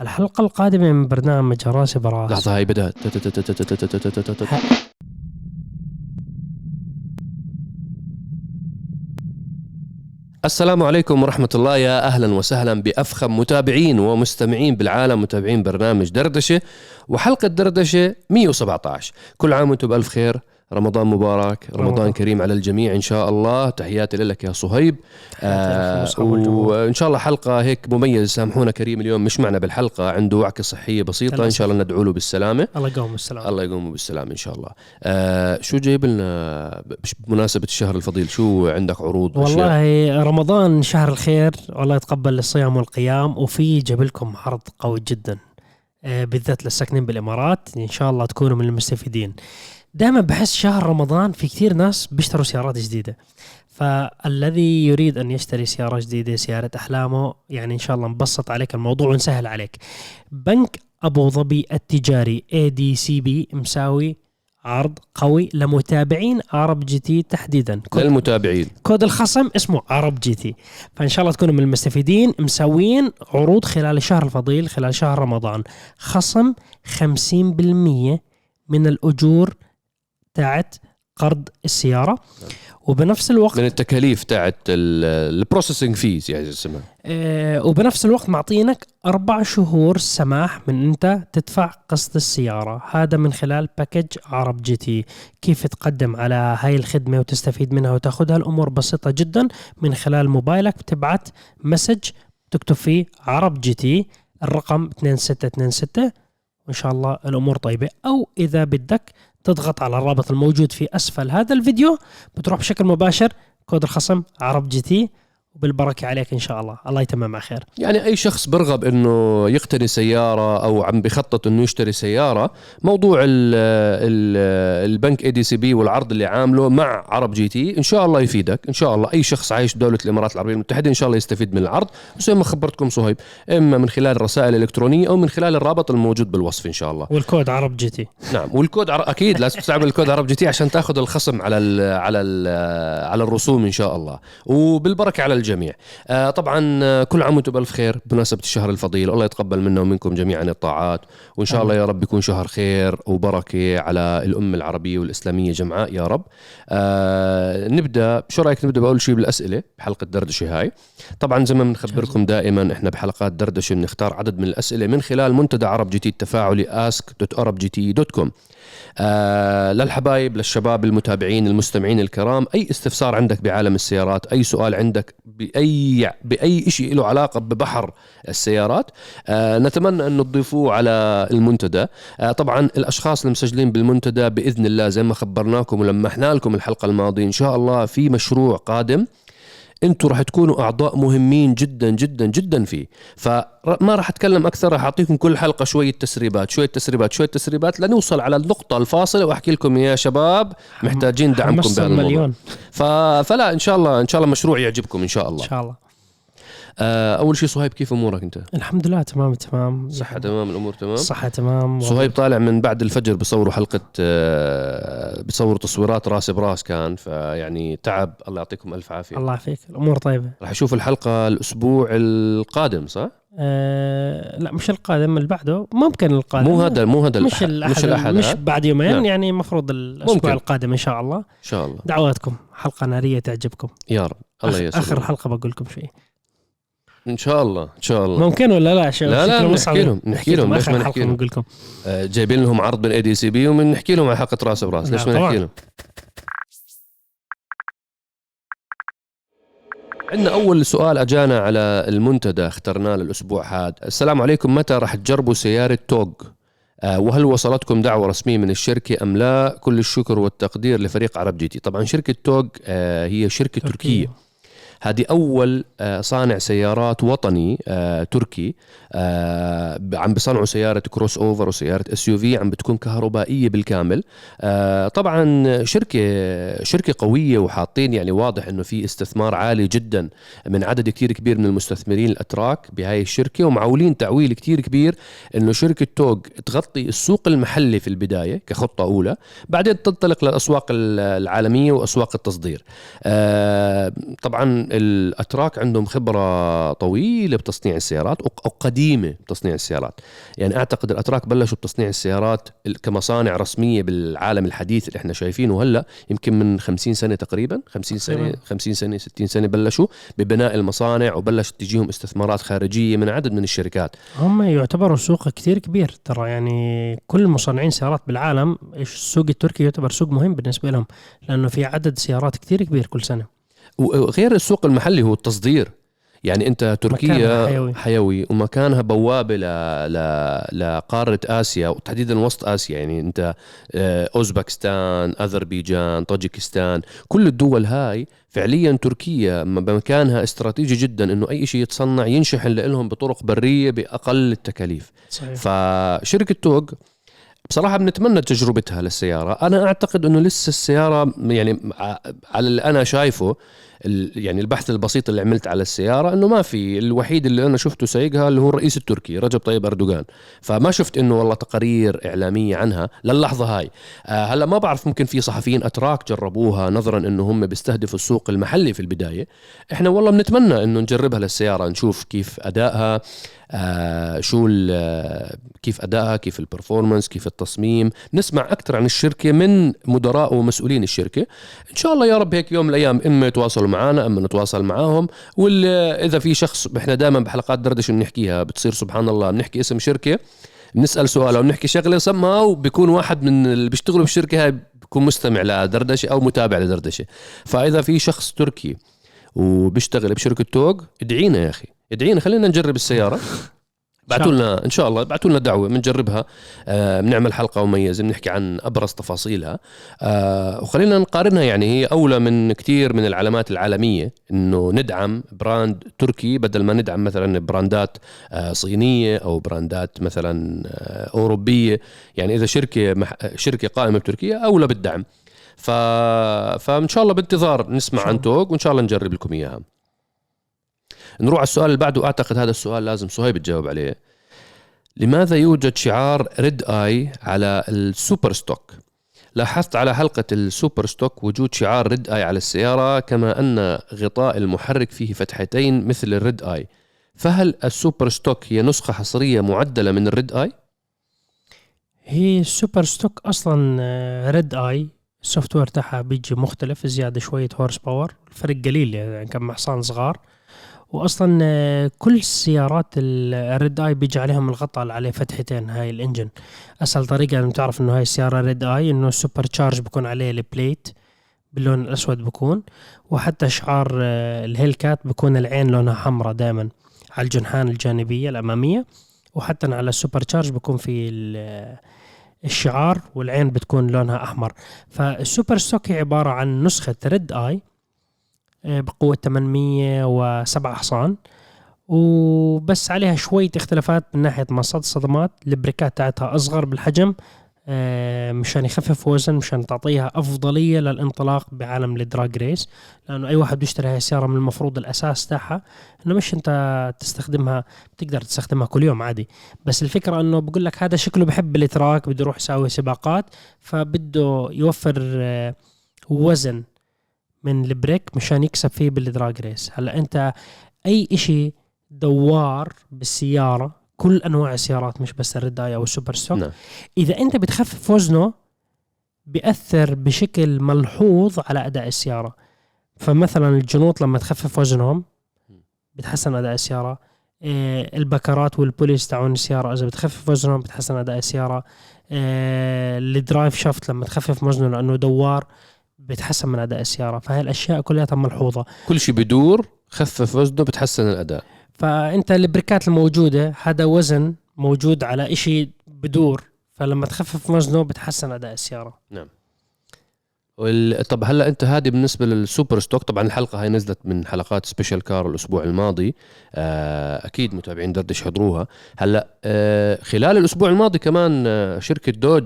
الحلقة القادمة من برنامج راسي براس لحظة هاي بدأت السلام عليكم ورحمة الله يا أهلا وسهلا بأفخم متابعين ومستمعين بالعالم متابعين برنامج دردشة وحلقة دردشة 117 كل عام وأنتم بألف خير رمضان مبارك رمضان, رمضان. كريم على الجميع إن شاء الله. تحياتي لك يا صهيب. آه. وإن شاء الله حلقة هيك مميزة. سامحونا كريم اليوم مش معنا بالحلقة عنده وعكة صحية بسيطة. إن. شاء الله ندعو له بالسلامة. الله يقوم السلام الله يقوم بالسلامة إن شاء الله. آه شو جايب لنا بمناسبة الشهر الفضيل؟ شو عندك عروض أشياء؟ والله رمضان شهر الخير والله يتقبل الصيام والقيام وفي جاب لكم عرض قوي جدا. آه، بالذات للساكنين بالإمارات. إن شاء الله تكونوا من المستفيدين. دائما بحس شهر رمضان في كثير ناس بيشتروا سيارات جديدة. فالذي يريد أن يشتري سيارة جديدة سيارة أحلامه يعني إن شاء الله نبسط عليك الموضوع ونسهل عليك. بنك أبو ظبي التجاري ADCB مساوي عرض قوي لمتابعين عرب GT تحديدا. كود للمتابعين. كود الخصم اسمه عرب GT فإن شاء الله تكونوا من المستفيدين مسوين عروض خلال الشهر الفضيل خلال شهر رمضان. خصم 50% من الأجور تاعت قرض السيارة. وبنفس الوقت من التكاليف تاعت ال processing fees يعني اسمها. آه وبنفس الوقت معطينك أربع شهور سماح من أنت تدفع قسط السيارة. هذا من خلال package عرب GT كيف تقدم على هاي الخدمة وتستفيد منها وتأخذها؟ الأمور بسيطة جدا. من خلال موبايلك بتبعت message تكتب فيه عرب GT الرقم 2626 وإن شاء الله الأمور طيبة. أو إذا بدك تضغط على الرابط الموجود في أسفل هذا الفيديو بتروح بشكل مباشر كود الخصم عرب GT وبالبركة عليك إن شاء الله. الله يتمم على خير. يعني أي شخص برغب إنه يقتني سيارة أو عم بخطط إنه يشتري سيارة موضوع ال ال البنك ADCB والعرض اللي عامله مع عرب GT إن شاء الله يفيدك. إن شاء الله أي شخص عايش بدوله الإمارات العربية المتحدة إن شاء الله يستفيد من العرض. زي ما خبرتكم صهيب إما من خلال الرسائل الإلكترونية أو من خلال الرابط الموجود بالوصف إن شاء الله. والكود عرب GT. نعم والكود عر... أكيد لازم تستعمل الكود عرب GT عشان تأخذ الخصم على ال على ال على الرسوم إن شاء الله. وبالبركة على الجميع. آه طبعا آه، كل عام وأنتم بألف خير بمناسبة الشهر الفضيل. الله يتقبل منا ومنكم جميعا الطاعات. وإن شاء الله يا رب يكون شهر خير وبركة على الأمة العربية والإسلامية جمعاء يا رب. آه نبدأ شو رأيك نبدأ بأول شيء بالأسئلة بحلقة دردشة هاي؟ طبعا زي ما بنخبركم دائما إحنا بحلقات دردشة بنختار عدد من الأسئلة من خلال منتدى عرب جي تي التفاعلي ask.arabgt.com آه للحبايب للشباب المتابعين المستمعين الكرام أي استفسار عندك بعالم السيارات أي سؤال عندك بأي بأي شيء له علاقة ببحر السيارات آه نتمنى أن تضيفوه على المنتدى. آه طبعا الأشخاص المسجلين بالمنتدى بإذن الله زي ما خبرناكم ولمحنا لكم الحلقة الماضية إن شاء الله في مشروع قادم. أنتم راح تكونوا أعضاء مهمين جدا جدا جدا فيه. فما راح أتكلم أكثر راح أعطيكم كل حلقة شوية تسريبات شوية تسريبات شوية تسريبات لنوصل على النقطة الفاصلة. وأحكي لكم يا شباب محتاجين دعمكم بهذا الموضوع. فلا إن شاء الله إن شاء الله مشروع يعجبكم إن شاء الله. إن شاء الله. آه أول شيء صهيب كيف أمورك أنت؟ الحمد لله تمام تمام. صحة تمام الأمور تمام؟ صحة تمام. صهيب طالع من بعد الفجر بصوروا حلقة بصوروا تصويرات راس براس كان فيعني تعب. الله يعطيكم ألف عافية. الله يعافيك. الأمور طيبة. راح أشوف الحلقة الأسبوع القادم صح؟ آه لا مش القادم اللي بعده. ممكن القادم. مو هذا مو هذا مش الأحد مش الأحد مش؟ بعد يومين نعم. يعني المفروض الأسبوع ممكن. القادم إن شاء الله. إن شاء الله. دعواتكم حلقة نارية تعجبكم. يا رب. الله يسر آخر حلقة بقول لكم شيء. إن شاء الله إن شاء الله. ممكن ولا لا؟ شو لا، لا، مصعب. لهم- نحكي لهم، ليش ما نحكي لهم؟ لكم آه، جايبين لهم عرض من ADCB وبنحكي لهم على حلقة رأس براس ليش لا، ما. نحكي لهم؟ عندنا أول سؤال أجانا على المنتدى اخترناه للأسبوع هذا. السلام عليكم متى راح تجربوا سيارة TOGG آه، وهل وصلتكم دعوة رسمية من الشركة أم لا؟ كل الشكر والتقدير لفريق عرب GT. طبعا شركة TOGG آه، هي شركة تركية. هذه أول آه، صانع سيارات وطني آه، تركي. آه، عم بصنعوا سيارة crossover وسيارة SUV عم بتكون كهربائية بالكامل. طبعا شركة شركة قوية وحاطين يعني واضح إنه في استثمار عالي جدا من عدد كتير كبير من المستثمرين الأتراك بهاي الشركة ومعولين تعويل كتير كبير إنه شركة TOGG تغطي السوق المحلي في البداية كخطة أولى بعدين تنطلق للأسواق ال- العالمية وأسواق التصدير. طبعا الأتراك عندهم خبرة طويلة بتصنيع السيارات أو قديمة بتصنيع السيارات. يعني أعتقد الأتراك بلشوا بتصنيع السيارات كمصانع رسمية بالعالم الحديث اللي إحنا شايفينه هلأ يمكن من 50 سنة تقريبا 50 سنة 50 سنة 60 سنة بلشوا ببناء المصانع وبلشت تجيهم استثمارات خارجية من عدد من الشركات. هم يعتبروا سوق كثير كبير. ترى يعني كل مصنعين سيارات بالعالم السوق التركي يعتبر سوق مهم بالنسبة لهم لأنه في عدد سيارات كثير كبير كل سنة. وغير السوق المحلي هو التصدير يعني أنت تركيا حيوي. حيوي ومكانها بوابة ل... ل... لقارة آسيا وتحديدا وسط آسيا يعني أنت آه، أوزبكستان أذربيجان طاجيكستان كل الدول هاي فعليا تركيا بمكانها استراتيجي جدا إنه أي شيء يتصنع ينشحن لهم بطرق برية بأقل التكاليف صحيح. فشركة توج بصراحة بنتمنى تجربتها للسيارة. أنا أعتقد أنه لسه السيارة يعني على اللي أنا شايفه يعني البحث البسيط اللي عملت على السيارة إنه ما في الوحيد اللي أنا شفته سايقها اللي هو الرئيس التركي رجب طيب أردوغان. فما شفت إنه والله تقارير إعلامية عنها للحظة هاي. آه هلا ما بعرف ممكن في صحفيين أتراك جربوها نظرا إنه هم بيستهدفوا السوق المحلي في البداية. إحنا والله بنتمنى إنه نجربها للسيارة نشوف كيف أدائها آه شو كيف أدائها كيف البرفورمانس كيف التصميم. نسمع أكثر عن الشركة من مدراء ومسؤولين الشركة. إن شاء الله يا رب هيك يوم من الأيام إما يتواصلوا معنا أما نتواصل معاهم. واذا في شخص إحنا دائما بحلقات دردشة بنحكيها بتصير سبحان الله بنحكي اسم شركة بنسال سؤال أو بنحكي شغلة سمها وبيكون واحد من اللي بيشتغلوا بالشركة هاي بيكون مستمع لدردشة أو متابع لدردشة. فإذا في شخص تركي وبيشتغل بشركة TOGG ادعينا يا أخي. ادعينا خلينا نجرب السيارة. بعتوا لنا إن شاء الله بعتوا لنا دعوة بنجربها آه بنعمل حلقة مميزة بنحكي عن أبرز تفاصيلها. آه وخلينا نقارنها يعني هي أولى من كثير من العلامات العالمية إنه ندعم brand تركي بدل ما ندعم مثلا براندات آه صينية أو براندات مثلا آه أوروبية. يعني إذا شركة مح... شركة قائمة بتركيا أولى بالدعم. ف... فإن شاء الله بانتظار نسمع عن TOGG وإن شاء الله نجرب لكم إياها. نروح على السؤال اللي بعده. أعتقد هذا السؤال لازم صهيب تجاوب عليه. لماذا يوجد شعار Redeye على ال Super Stock؟ لاحظت على حلقة ال Super Stock وجود شعار Redeye على السيارة كما أن غطاء المحرك فيه فتحتين مثل ال Redeye. فهل ال Super Stock هي نسخة حصرية معدلة من ال Redeye؟ هي ال Super Stock أصلا Redeye ال software تاعها بيجي مختلف زيادة شوية horsepower الفرق قليل يعني كم حصان صغار. واصلا آه، كل السيارات ال Redeye بيجي عليهم الغطاء اللي عليه فتحتين هاي ال engine. أسهل طريقة انه تعرف إنه هاي السيارة Redeye إنه ال supercharge بكون عليه ال plate باللون الأسود بكون وحتى شعار آه، ال Hellcat بكون العين لونها حمراء دائما على الجنحان الجانبية الأمامية وحتى على ال supercharge بكون في آه، الشعار والعين بتكون لونها أحمر. فال Super Stock هي عبارة عن نسخة Redeye بقوة 807 حصان. وبس عليها شوية اختلافات من ناحية مصاص الصدمات. البريكات تاعتها أصغر بالحجم آه، مشان يخفف وزن مشان تعطيها أفضلية للانطلاق بعالم ال drag race. لأنه أي واحد بيشتري هاي السيارة من المفروض الأساس تاعها إنه مش أنت تستخدمها بتقدر تستخدمها كل يوم عادي. بس الفكرة إنه بقول لك هذا شكله بحب ال track بده يروح يساوي سباقات فبده يوفر آه، وزن من ال brake مشان يكسب فيه بال drag race. هلا انت أي إشي دوار بالسيارة كل أنواع السيارات مش بس ال Redeye أو ال Super Stock. نعم. إذا أنت بتخفف وزنه بيأثر بشكل ملحوظ على أداء السيارة. فمثلا الجنوط لما تخفف وزنهم بتحسن أداء السيارة. إيه البكرات وال pulleys تاعون السيارة إذا بتخفف وزنهم بتحسن أداء السيارة. إيه ال drive shaft لما تخفف وزنه لأنه دوار. بيتحسن من أداء السيارة فهي الاشياء كلها ملحوظه كل شيء بدور خفف وزنه بتحسن الأداء. فأنت البريكات الموجودة هذا وزن موجود على شيء بدور فلما تخفف وزنه بتحسن أداء السيارة. نعم. طب هلا انت هذه بالنسبة لل Super Stock طبعا الحلقة هاي نزلت من حلقات Special Car الأسبوع الماضي. آه، أكيد متابعين دردش حضروها. هلا آه، خلال الأسبوع الماضي كمان آه، شركة Dodge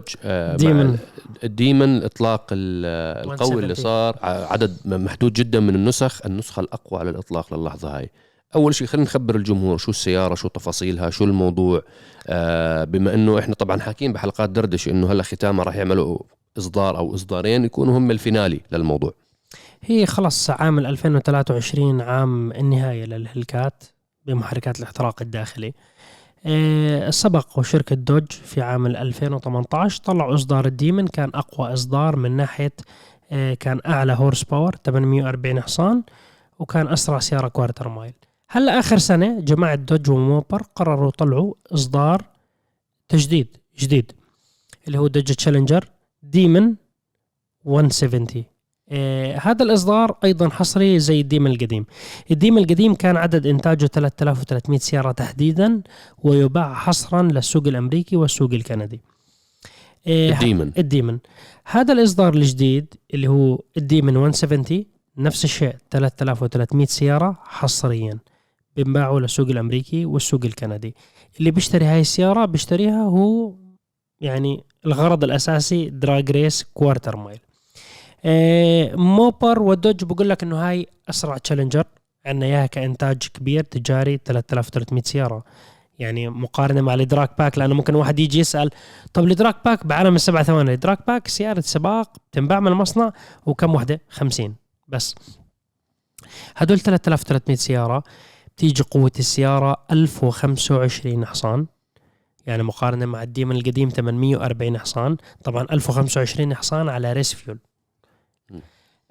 Demon. Demon الاطلاق القوي اللي صار. عدد محدود جدا من النسخ. النسخة الأقوى على الإطلاق للحظة هاي. أول شيء خلينا نخبر الجمهور شو السيارة شو تفاصيلها شو الموضوع. بما إنه إحنا طبعا حاكين بحلقات دردش إنه هلا ختامها راح يعملوا إصدار أو إصدارين يكونوا هم ال finale للموضوع. هي خلص عام 2023 عام النهاية لل Hellcat بمحركات الاحتراق الداخلي. آه، سبق شركة Dodge في عام 2018 طلعوا إصدار ال Demon كان أقوى إصدار من ناحية آه، كان أعلى horse power 840 حصان وكان أسرع سيارة quarter mile. هلأ آخر سنة جماعة Dodge و Mopar قرروا يطلعوا إصدار تجديد جديد اللي هو Dodge Challenger Demon 170 آه هذا الإصدار أيضا حصري زي ال Demon القديم. ال Demon القديم كان عدد إنتاجه 3300 سيارة تحديدا ويباع حصرا للسوق الأمريكي والسوق الكندي. آه ال Demon ال Demon هذا الإصدار الجديد اللي هو ال Demon 170 نفس الشيء 3300 سيارة حصريا بينباعوا للسوق الأمريكي والسوق الكندي. اللي بيشتري هاي السيارة بيشتريها هو يعني الغرض الأساسي drag race quarter mile Mopar و Dodge بقول لك إنه هاي أسرع Challenger عندنا إياها كإنتاج كبير تجاري 3300 سيارة. يعني مقارنة مع ال Drag Pak لأنه ممكن واحد يجي يسأل طب ال Drag Pak بعالم السبع ثواني ال Drag Pak سيارة سباق تنباع من المصنع وكم وحده 50 بس هدول 3300 سيارة بتيجي قوة السيارة 1025 حصان. يعني مقارنة مع ال Demon القديم 840 حصان. طبعا 1025 حصان على race fuel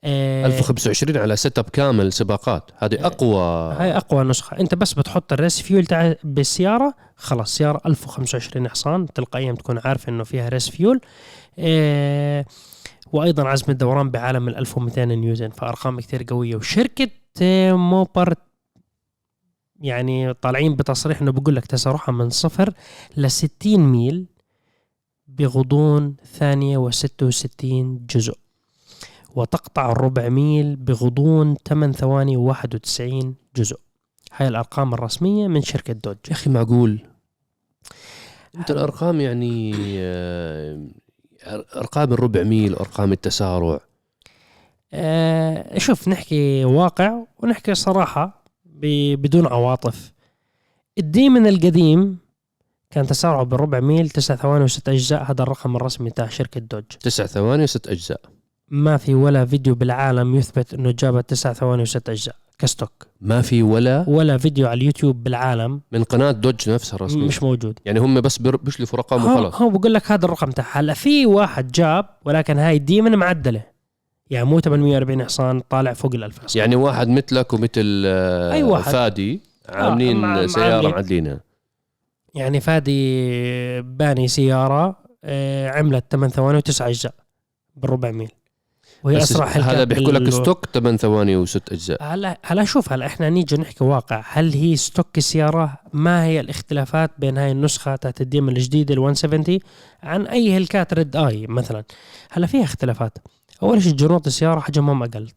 آه 1025 على set up كامل سباقات. هذه أقوى. هاي أقوى نسخة. أنت بس بتحط ال race fuel تاع بالسيارة خلاص سيارة 1025 حصان. تلقائيا تكون عارف إنه فيها race fuel آه وأيضا عزم الدوران بعالم ال 1200 نيوتن فأرقام كثير قوية. وشركة آه، موبر يعني طالعين بتصريح إنه بقول لك تسارعها من صفر ل 60 ميل بغضون ثانية و66 جزء. وتقطع الربع ميل بغضون 8 ثواني و91 جزء. هاي الأرقام الرسمية من شركة دوج. يا أخي معقول. أنت الأرقام يعني آه، أرقام الربع ميل أرقام التسارع. آه شوف نحكي واقع ونحكي صراحة. بدون عواطف. ال Demon القديم كان تسارعه بالربع ميل 9 ثواني و6 أجزاء. هذا الرقم الرسمي تاع شركة Dodge. 9 ثواني و6 أجزاء. ما في ولا فيديو بالعالم يثبت إنه جابت 9 ثواني و6 أجزاء. ك stock. ما في ولا ولا فيديو على اليوتيوب بالعالم. من قناة Dodge نفسها الرسمية. مش موجود. يعني هم بس بيشلفوا رقم وخلاص. هو بقول لك هذا الرقم تاعها. هلا في واحد جاب ولكن هاي Demon معدلة. يعني مو 840 حصان طالع فوق ال 1000 حصان. يعني واحد مثلك ومثل آه، أي واحد. فادي عاملين آه سيارة. معدلينها يعني فادي باني سيارة آه، عملت 8 ثواني و9 أجزاء بالربع ميل. وهي أسرع Hellcat هذا بيحكوا لك stock 8 ثواني وست أجزاء. هلا هلا شوف هلا إحنا نيجي نحكي واقع. هل هي stock السيارة؟ ما هي الاختلافات بين هاي النسخة تاعت ال Demon الجديدة ال 170 عن أي Hellcat Redeye مثلا؟ هلا فيها اختلافات. أول شيء جنوط السيارة حجمهم أقل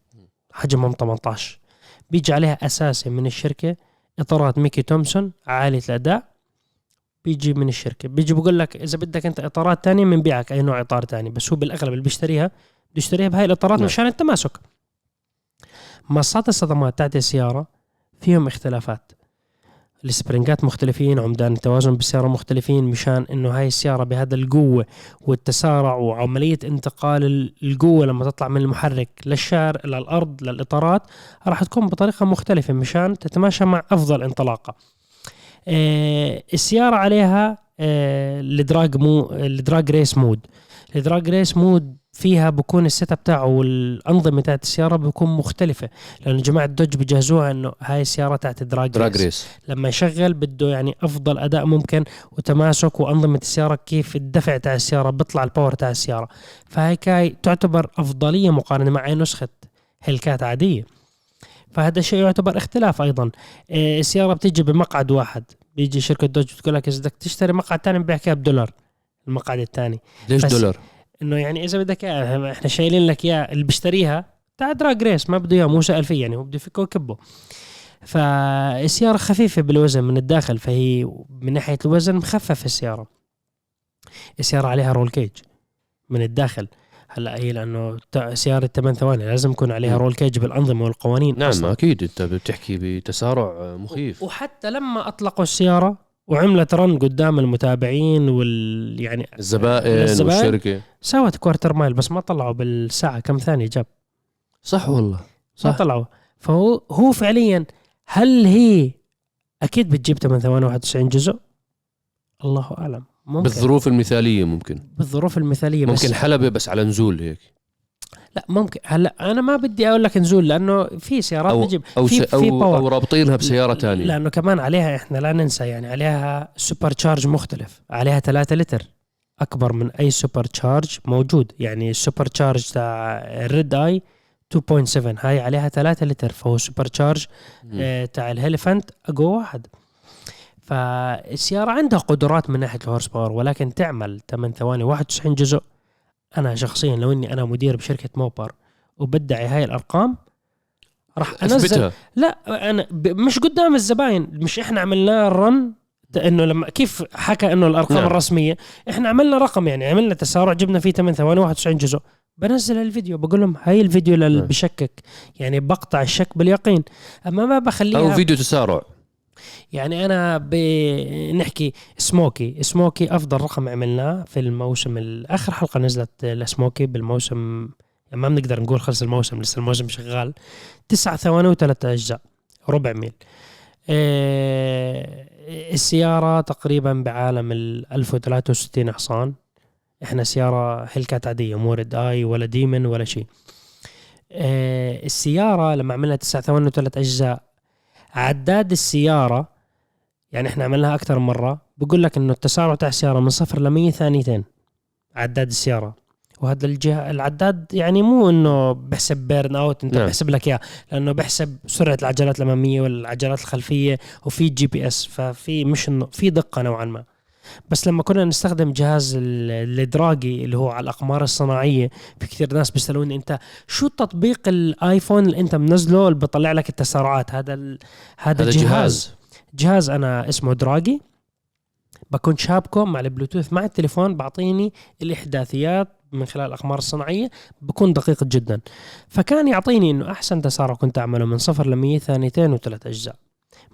حجمهم 18 بيجي عليها أساسي من الشركة إطارات Mickey Thompson عالية الأداء. بيجي من الشركة بيجي بقول لك إذا بدك أنت إطارات تانية بنبيعك أي نوع إطار تاني بس هو بالأغلب اللي بيشتريها بيشتريها بهاي الإطارات نعم. مشان التماسك مصات الصدمات تاعت السيارة فيهم اختلافات. السبرنجات مختلفين عمدان التوازن بالسيارة مختلفين مشان إنه هاي السيارة بهذا القوة والتسارع وعملية انتقال ال- القوة لما تطلع من المحرك للشارع للأرض للإطارات راح تكون بطريقة مختلفة مشان تتماشى مع أفضل انطلاقة. آه السيارة عليها آه ال drag مو ال drag race mode. ال drag race mode فيها بكون ال set up تاعه والأنظمة تاعت السيارة بكون مختلفة. لأنه جماعة Dodge بيجهزوها إنه هاي السيارة تاعت drag, drag race. race لما يشغل بده يعني أفضل أداء ممكن وتماسك وأنظمة السيارة كيف الدفع تاع السيارة بيطلع ال power تاع السيارة. فهي كاي تعتبر أفضلية مقارنة مع أي نسخة Hellcat عادية. فهذا الشيء يعتبر اختلاف أيضا. إيه، السيارة بتيجي بمقعد واحد. بيجي شركة Dodge بتقول لك إذا بدك تشتري مقعد ثاني ببيعك بدولار المقعد الثاني ليش دولار؟ إنه يعني إذا بدك اياه إحنا شايلين لك اياه اللي بيشتريها تاع drag race ما بده اياه مو سأل فيه يعني هو بده يفكه ويكبه فالسيارة خفيفة بالوزن من الداخل فهي من ناحية الوزن مخفف السيارة السيارة عليها roll cage من الداخل هلأ هي لأنه سيارة 8 ثواني لازم يكون عليها. roll cage بالأنظمة والقوانين نعم أصلاً. أكيد أنت بتحكي بتسارع مخيف وحتى لما أطلقوا السيارة وعملت run قدام المتابعين وال يعني الزبائن الزبائن والشركة. سوت quarter mile بس ما طلعوا بالساعة كم ثانية جاب. صح والله. ما صح. طلعوا. فهو هو فعليا هل هي أكيد بتجيب 8 ثواني 91 جزء؟ الله أعلم. ممكن. بالظروف المثالية ممكن. بالظروف المثالية بس ممكن حلبة بس على نزول هيك. لا ممكن. هلا أنا ما بدي أقول لك نزول لأنه في سيارات أو بتجيب أو في- في أو, power. أو رابطينها بسيارة ثانية لأنه كمان عليها إحنا لا ننسى يعني عليها supercharge مختلف. عليها 3 لتر. أكبر من أي super charge موجود. يعني ال super charge تاع ال Redeye 2.7 هاي عليها 3 لتر فهو super charge آه، تاع ال Hellephant أقوى واحد. فالسيارة عندها قدرات من ناحية ال horse power ولكن تعمل 8 ثواني 91 جزء. أنا شخصيا لو إني أنا مدير بشركة موبر وبدعي هاي الأرقام راح أنزل اثبتها لا أنا. مش قدام الزباين مش إحنا عملنا ال run إنه لما كيف حكى إنه الأرقام نعم. نعم. الرسمية إحنا عملنا رقم يعني عملنا تسارع جبنا فيه 8 ثواني 91 جزء بنزل الفيديو بقول لهم هاي الفيديو اللي نعم. بشكك يعني بقطع الشك باليقين أما ما بخليها أو فيديو تسارع يعني أنا بنحكي سموكي. سموكي أفضل رقم عملناه في الموسم ال- اخر حلقة نزلت لسموكي بالموسم يعني ما بنقدر نقول خلص الموسم لسه الموسم شغال. تسعة ثواني وثلاثة أجزاء ربع ميل. إيه السيارة تقريبا بعالم ال 1063 حصان. إحنا سيارة هيلكات عادية مو Redeye ولا ديمن ولا شيء. إيه السيارة لما عملنا تسعة ثواني وثلاث أجزاء عداد السيارة يعني إحنا عملناها أكثر من مرة بقول لك إنه التسارع تاع السيارة من صفر ل 100 ثانيتين عداد السيارة وهذا الجهة العداد يعني مو إنه بحسب burnout أنت نعم. بحسب لك إياه لأنه بحسب سرعة العجلات الأمامية والعجلات الخلفية وفي GPS ففي مش إنه في دقة نوعا ما بس لما كنا نستخدم جهاز ال- ال Dragy اللي هو على الأقمار الصناعية في كثير ناس بيسألوني أنت شو تطبيق الآيفون اللي أنت منزله اللي بيطلع لك التسارعات؟ هذا ال... هذا هذا الجهاز جهاز. جهاز أنا اسمه Dragy بكون شابكه مع البلوتوث مع التليفون بعطيني الإحداثيات من خلال الأقمار الصناعية. بكون دقيق جدا. فكان يعطيني إنه أحسن تسارع كنت أعمله من صفر ل 100 ثانيتين وثلاث أجزاء.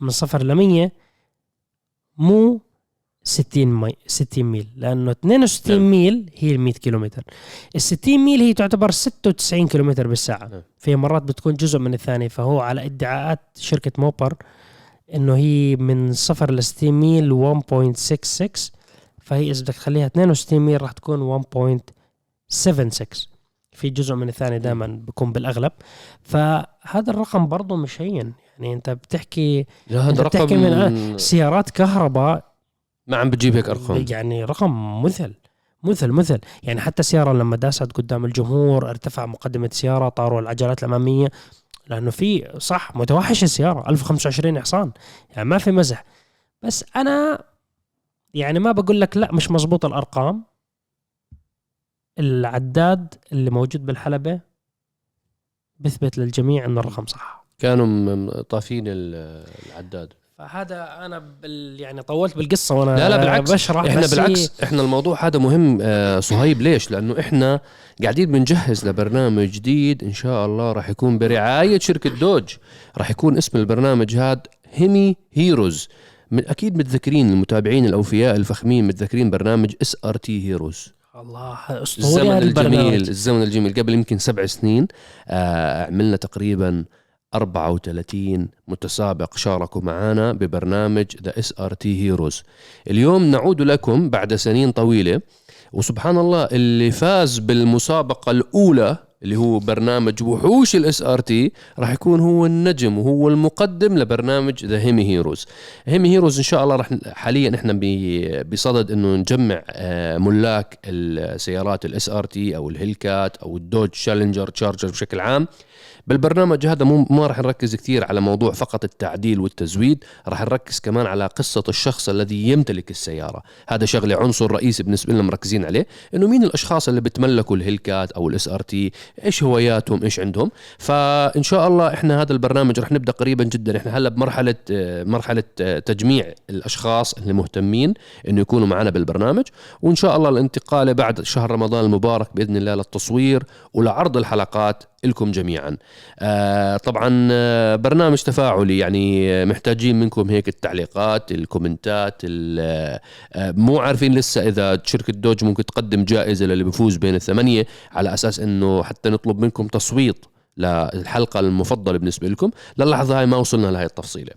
من صفر ل 100 مو 60 مي 60 ميل لأنه 62 نعم. ميل هي ال 100 كيلومتر. ال 60 ميل هي تعتبر 96 كيلومتر بالساعة. نعم. في مرات بتكون جزء من الثانية فهو على ادعاءات شركة موبر إنه هي من صفر ل 60 ميل 1.66 فهي إذا بدك تخليها 62 ميل راح تكون 1.76 في جزء من الثانية دائما بيكون بالأغلب. فهذا الرقم برضه مش هين. يعني أنت بتحكي لا هذا رقم بتحكي من سيارات كهرباء ما عم بتجيب هيك أرقام. يعني رقم مثل مثل مثل يعني حتى السيارة لما داست قدام الجمهور ارتفع مقدمة السيارة طاروا العجلات الأمامية. لأنه في صح متوحش السيارة 1025 حصان. يعني ما في مزح. بس أنا يعني ما بقول لك لا مش مزبوط الأرقام. العداد اللي موجود بالحلبة بثبت للجميع أن الرقم صح. كانوا طافين ال- العداد. فهذا أنا بال يعني طولت بالقصة وأنا لا لا بالعكس. بشرح إحنا بالعكس. إحنا الموضوع هذا مهم آه، صهيب. ليش؟ لأنه إحنا قاعدين بنجهز لبرنامج جديد إن شاء الله راح يكون برعاية شركة دوج. راح يكون اسم البرنامج هذا Hemi Heroes من أكيد متذكرين المتابعين الأوفياء الفخمين متذكرين برنامج SRT Heroes الله اسطوري الزمن الجميل البرنامج. الزمن الجميل. قبل يمكن سبع سنين آه عملنا تقريبا 34 متسابق شاركوا معنا ببرنامج The SRT Heroes اليوم نعود لكم بعد سنين طويلة وسبحان الله اللي فاز بالمسابقة الأولى اللي هو برنامج وحوش ال SRT راح يكون هو النجم وهو المقدم لبرنامج The Hemi Heroes Hemi Heroes إن شاء الله راح حاليا إحنا بصدد إنه نجمع آه، ملاك السيارات ال SRT أو الهيلكات أو الدوج شالنجر تشارجر بشكل عام. بالبرنامج هذا مو ما راح نركز كثير على موضوع فقط التعديل والتزويد راح نركز كمان على قصة الشخص الذي يمتلك السيارة. هذا شغلة عنصر رئيسي بالنسبة لنا مركزين عليه إنه مين الأشخاص اللي بتملكوا الهيلكات أو ال SRT؟ إيش هواياتهم؟ إيش عندهم؟ فإن شاء الله إحنا هذا البرنامج راح نبدأ قريبا جدا. إحنا هلأ بمرحلة مرحلة آه، تجميع الأشخاص اللي مهتمين إنه يكونوا معنا بالبرنامج. وإن شاء الله الانتقال بعد شهر رمضان المبارك بإذن الله للتصوير ولعرض الحلقات لكم جميعا. آه طبعا آه، برنامج تفاعلي يعني آه، محتاجين منكم هيك التعليقات الكومنتات ال- مو عارفين لسه إذا شركة دوج ممكن تقدم جائزة للي بيفوز بين الثمانية على أساس إنه حتى نطلب منكم تصويت للحلقة المفضلة بالنسبة لكم. للحظة هاي ما وصلنا لهي التفصيلة.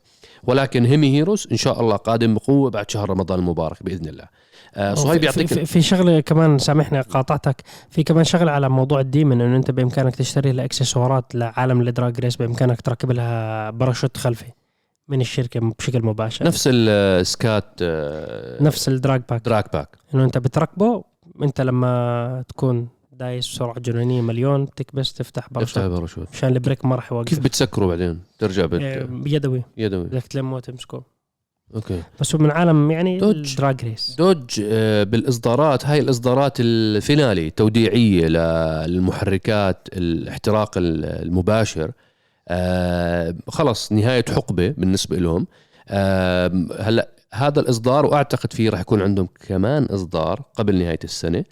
ولكن Hemi Heroes إن شاء الله قادم بقوة بعد شهر رمضان المبارك بإذن الله. صهيب في, يعطيك في, في شغله كمان سامحني قاطعتك. في كمان شغله على موضوع الديمن إنه أنت بإمكانك تشتري الاكسسوارات لعالم ال drag race بإمكانك تركب لها باراشوت خلفي من الشركة بشكل مباشر. نفس السكات آه، نفس ال drag pack. drag pack. إنه أنت بتركبه أنت لما تكون دايس بسرعة جنونية مليون تكبس تفتح parachute. ال parachute مشان ال brake ما راح يوقف. كيف بتسكره بعدين؟ ترجع بت... يدوي. يدوي. بدك تلمه وتمسكه. okay. بس هو من عالم يعني دوج. ال drag race. دوج آه، بالإصدارات هاي الإصدارات ال finale توديعيه للمحركات الاحتراق المباشر آه، خلص نهاية حقبة بالنسبة لهم. آه، هلأ هذا الإصدار وأعتقد فيه راح يكون عندهم كمان إصدار قبل نهاية السنة.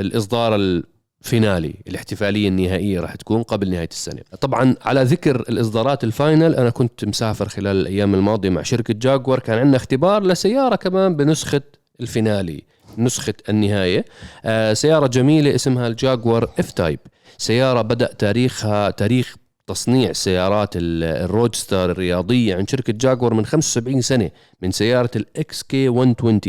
الإصدار ال finale الاحتفالية النهائية راح تكون قبل نهاية السنة. طبعا على ذكر الإصدارات ال final أنا كنت مسافر خلال الأيام الماضية مع شركة جاكور. كان عندنا اختبار لسيارة كمان بنسخة ال finale نسخة النهاية. آه سيارة جميلة اسمها الجاكور F-Type سيارة بدأ تاريخها تاريخ تصنيع سيارات ال roadster الرياضية عند شركة جاكور من 75 سنة. من سيارة ال XK 120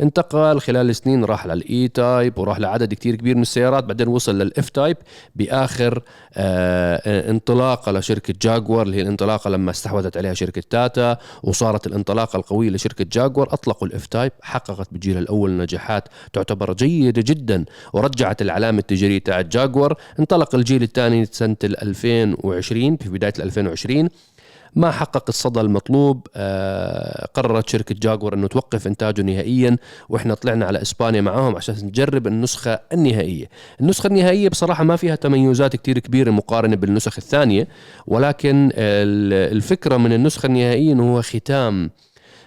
انتقل خلال السنين راح لل E-Type وراح لعدد كتير كبير من السيارات بعدين وصل لل F-Type بآخر آه انطلاقة لشركة جاكور اللي هي الانطلاقة لما استحوذت عليها شركة تاتا وصارت الانطلاقة القوية لشركة جاكور أطلقوا ال F-Type حققت بجيلها الأول نجاحات تعتبر جيدة جدا ورجعت العلامة التجارية تاعت جاكور انطلق الجيل الثاني سنة 2020 في بداية 2020 ما حقق الصدى المطلوب. آه، قررت شركة جاكور أنه توقف إنتاجه نهائيا وإحنا طلعنا على إسبانيا معاهم عشان نجرب النسخة النهائية. النسخة النهائية بصراحة ما فيها تميزات كتير كبيرة مقارنة بالنسخ الثانية ولكن الفكرة من النسخة النهائية أنه هو ختام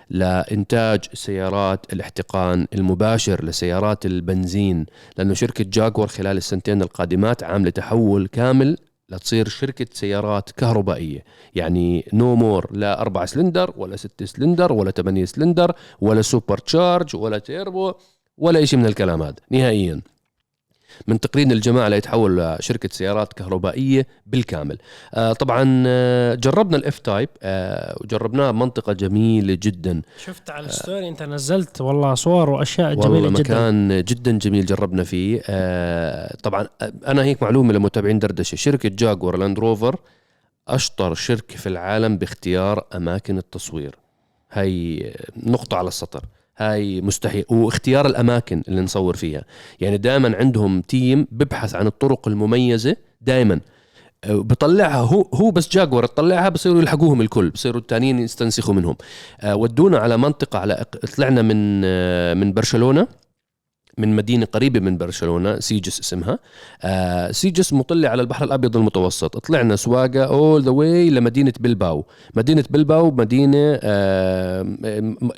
لإنتاج سيارات الاحتقان المباشر لسيارات البنزين لأنه شركة جاكور خلال السنتين القادمات عاملة تحول كامل لتصير شركة سيارات كهربائية. يعني no more لا أربعة سلندر ولا ستة سلندر ولا ثمانية سلندر ولا supercharge ولا تيربو ولا شيء من الكلام هذا. نهائيا. من تقرير الجماعة ليتحول لشركة سيارات كهربائية بالكامل. آه طبعا آه جربنا ال F-Type آه وجربناه بمنطقة جميلة جدا. شفت على ال story أنت نزلت والله صور وأشياء والله جميلة جدا. مكان جدا جميل جربنا فيه. طبعا أنا هيك معلومة لمتابعين دردشة. شركة جاكور لاند روفر أشطر شركة في العالم باختيار أماكن التصوير. هاي نقطة على السطر. هاي مستحيل. واختيار الأماكن اللي نصور فيها. يعني دائما عندهم team ببحث عن الطرق المميزة دائما. بطلعها هو هو بس جاكور تطلعها بصيروا يلحقوهم الكل بصيروا الثانيين يستنسخوا منهم. آه، ودونا على منطقة على طلعنا من آه، من برشلونة. من مدينة قريبة من برشلونة سيجس اسمها. آه سيجس مطلة على البحر الأبيض المتوسط. طلعنا سواقة all the way لمدينة بلباو. مدينة بلباو مدينة آه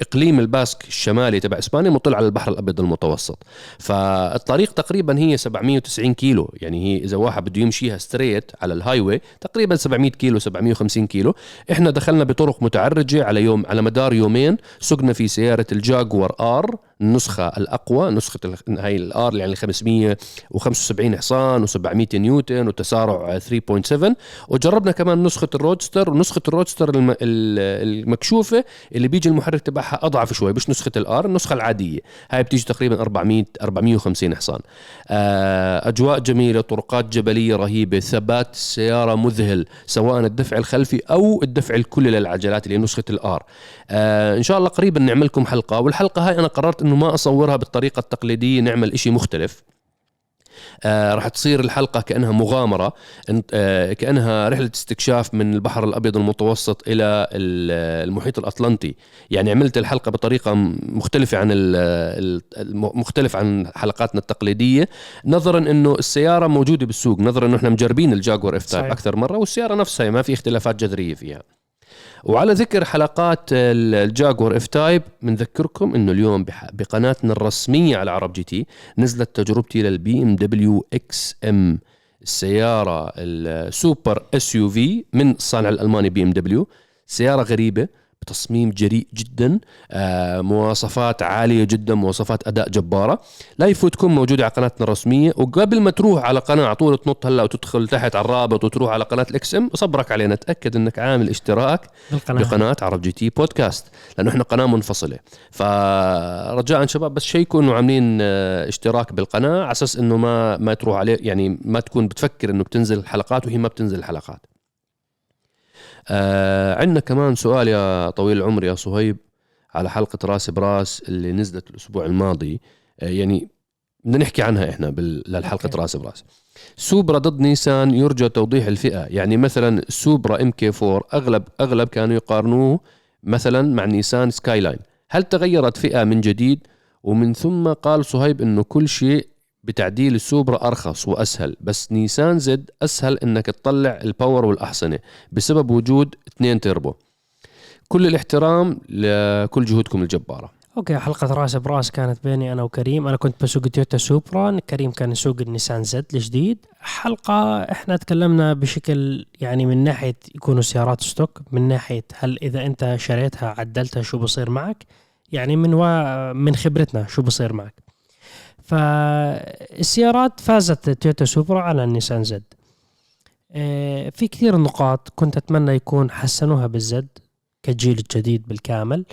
إقليم الباسك الشمالي تبع إسبانيا مطل على البحر الأبيض المتوسط. فالطريق تقريبا هي 790 كيلو. يعني هي إذا واحد بده يمشيها straight على ال highway تقريبا 700 كيلو 750 كيلو. إحنا دخلنا بطرق متعرجة على يوم على مدار يومين. سقنا في سيارة الجاكور R النسخة الأقوى نسخة هاي ال R يعني 575 حصان و700 نيوتن وتسارع 3.7 وجربنا كمان نسخة ال roadster ونسخة ال roadster المكشوفة اللي بيجي المحرك تبعها أضعف شوي مش نسخة ال R النسخة العادية. هاي بتيجي تقريبا 400 450 حصان. آه، أجواء جميلة طرقات جبلية رهيبة ثبات السيارة مذهل سواء الدفع الخلفي أو الدفع الكلي للعجلات اللي هي نسخة ال R آه، إن شاء الله قريبا نعمل لكم حلقة والحلقة هاي أنا قررت إنه ما أصورها بالطريقة التقليدية نعمل إشي مختلف. آه راح تصير الحلقة كأنها مغامرة. آه كأنها رحلة استكشاف من البحر الأبيض المتوسط إلى المحيط الأطلنطي. يعني عملت الحلقة بطريقة مختلفة عن مختلف عن حلقاتنا التقليدية. نظرا أنه السيارة موجودة بالسوق. نظرا أنه إحنا مجربين الجاكور F-Type أكثر مرة والسيارة نفسها ما في اختلافات جذرية فيها. وعلى ذكر حلقات الجاكور F-Type بنذكركم إنه اليوم بقناتنا الرسمية على عرب GT نزلت تجربتي لل BMW XM السيارة ال super SUV من الصانع الألماني BMW سيارة غريبة بتصميم جريء جدا آه، مواصفات عالية جدا مواصفات أداء جبارة. لا يفوتكم موجوده على قناتنا الرسمية وقبل ما تروح على قناة على طول تنط هلا وتدخل تحت على الرابط وتروح على قناة ال XM. صبرك علينا تاكد إنك عامل اشتراك بالقناة. بقناة عرب GT podcast. لأنه إحنا قناة منفصلة. فرجاء شباب بس check وا انه عاملين آه، اشتراك بالقناة على أساس إنه ما ما تروح عليه يعني ما تكون بتفكر إنه بتنزل الحلقات وهي ما بتنزل الحلقات. آه عندنا كمان سؤال يا طويل العمر يا صهيب على حلقة راس براس اللي نزلت الأسبوع الماضي. آه يعني بدنا نحكي عنها إحنا بال- للحلقة okay. راس براس. سوبرا ضد نيسان يرجى توضيح الفئة. يعني مثلا سوبرا MK 4 اغلب أغلب كانوا يقارنوه مثلا مع نيسان سكاي لاين. هل تغيرت فئة من جديد؟ ومن ثم قال صهيب إنه كل شيء بتعديل السوبرا أرخص وأسهل بس نيسان Z أسهل إنك تطلع ال power والأحصنة بسبب وجود اثنين تيربو كل الاحترام لكل جهودكم الجبارة. okay حلقة راس براس كانت بيني أنا وكريم. أنا كنت بسوق تويوتا سوبرا كريم كان يسوق النيسان Z الجديد. حلقة إحنا تكلمنا بشكل يعني من ناحية يكونوا سيارات stock من ناحية هل إذا أنت شريتها عدلتها شو بصير معك؟ يعني من و... من خبرتنا شو بصير معك؟ فالسيارات فازت تويوتا سوبرا على النيسان Z. آه، في كثير نقاط كنت أتمنى يكون حسنوها بال Z كجيل الجديد بالكامل.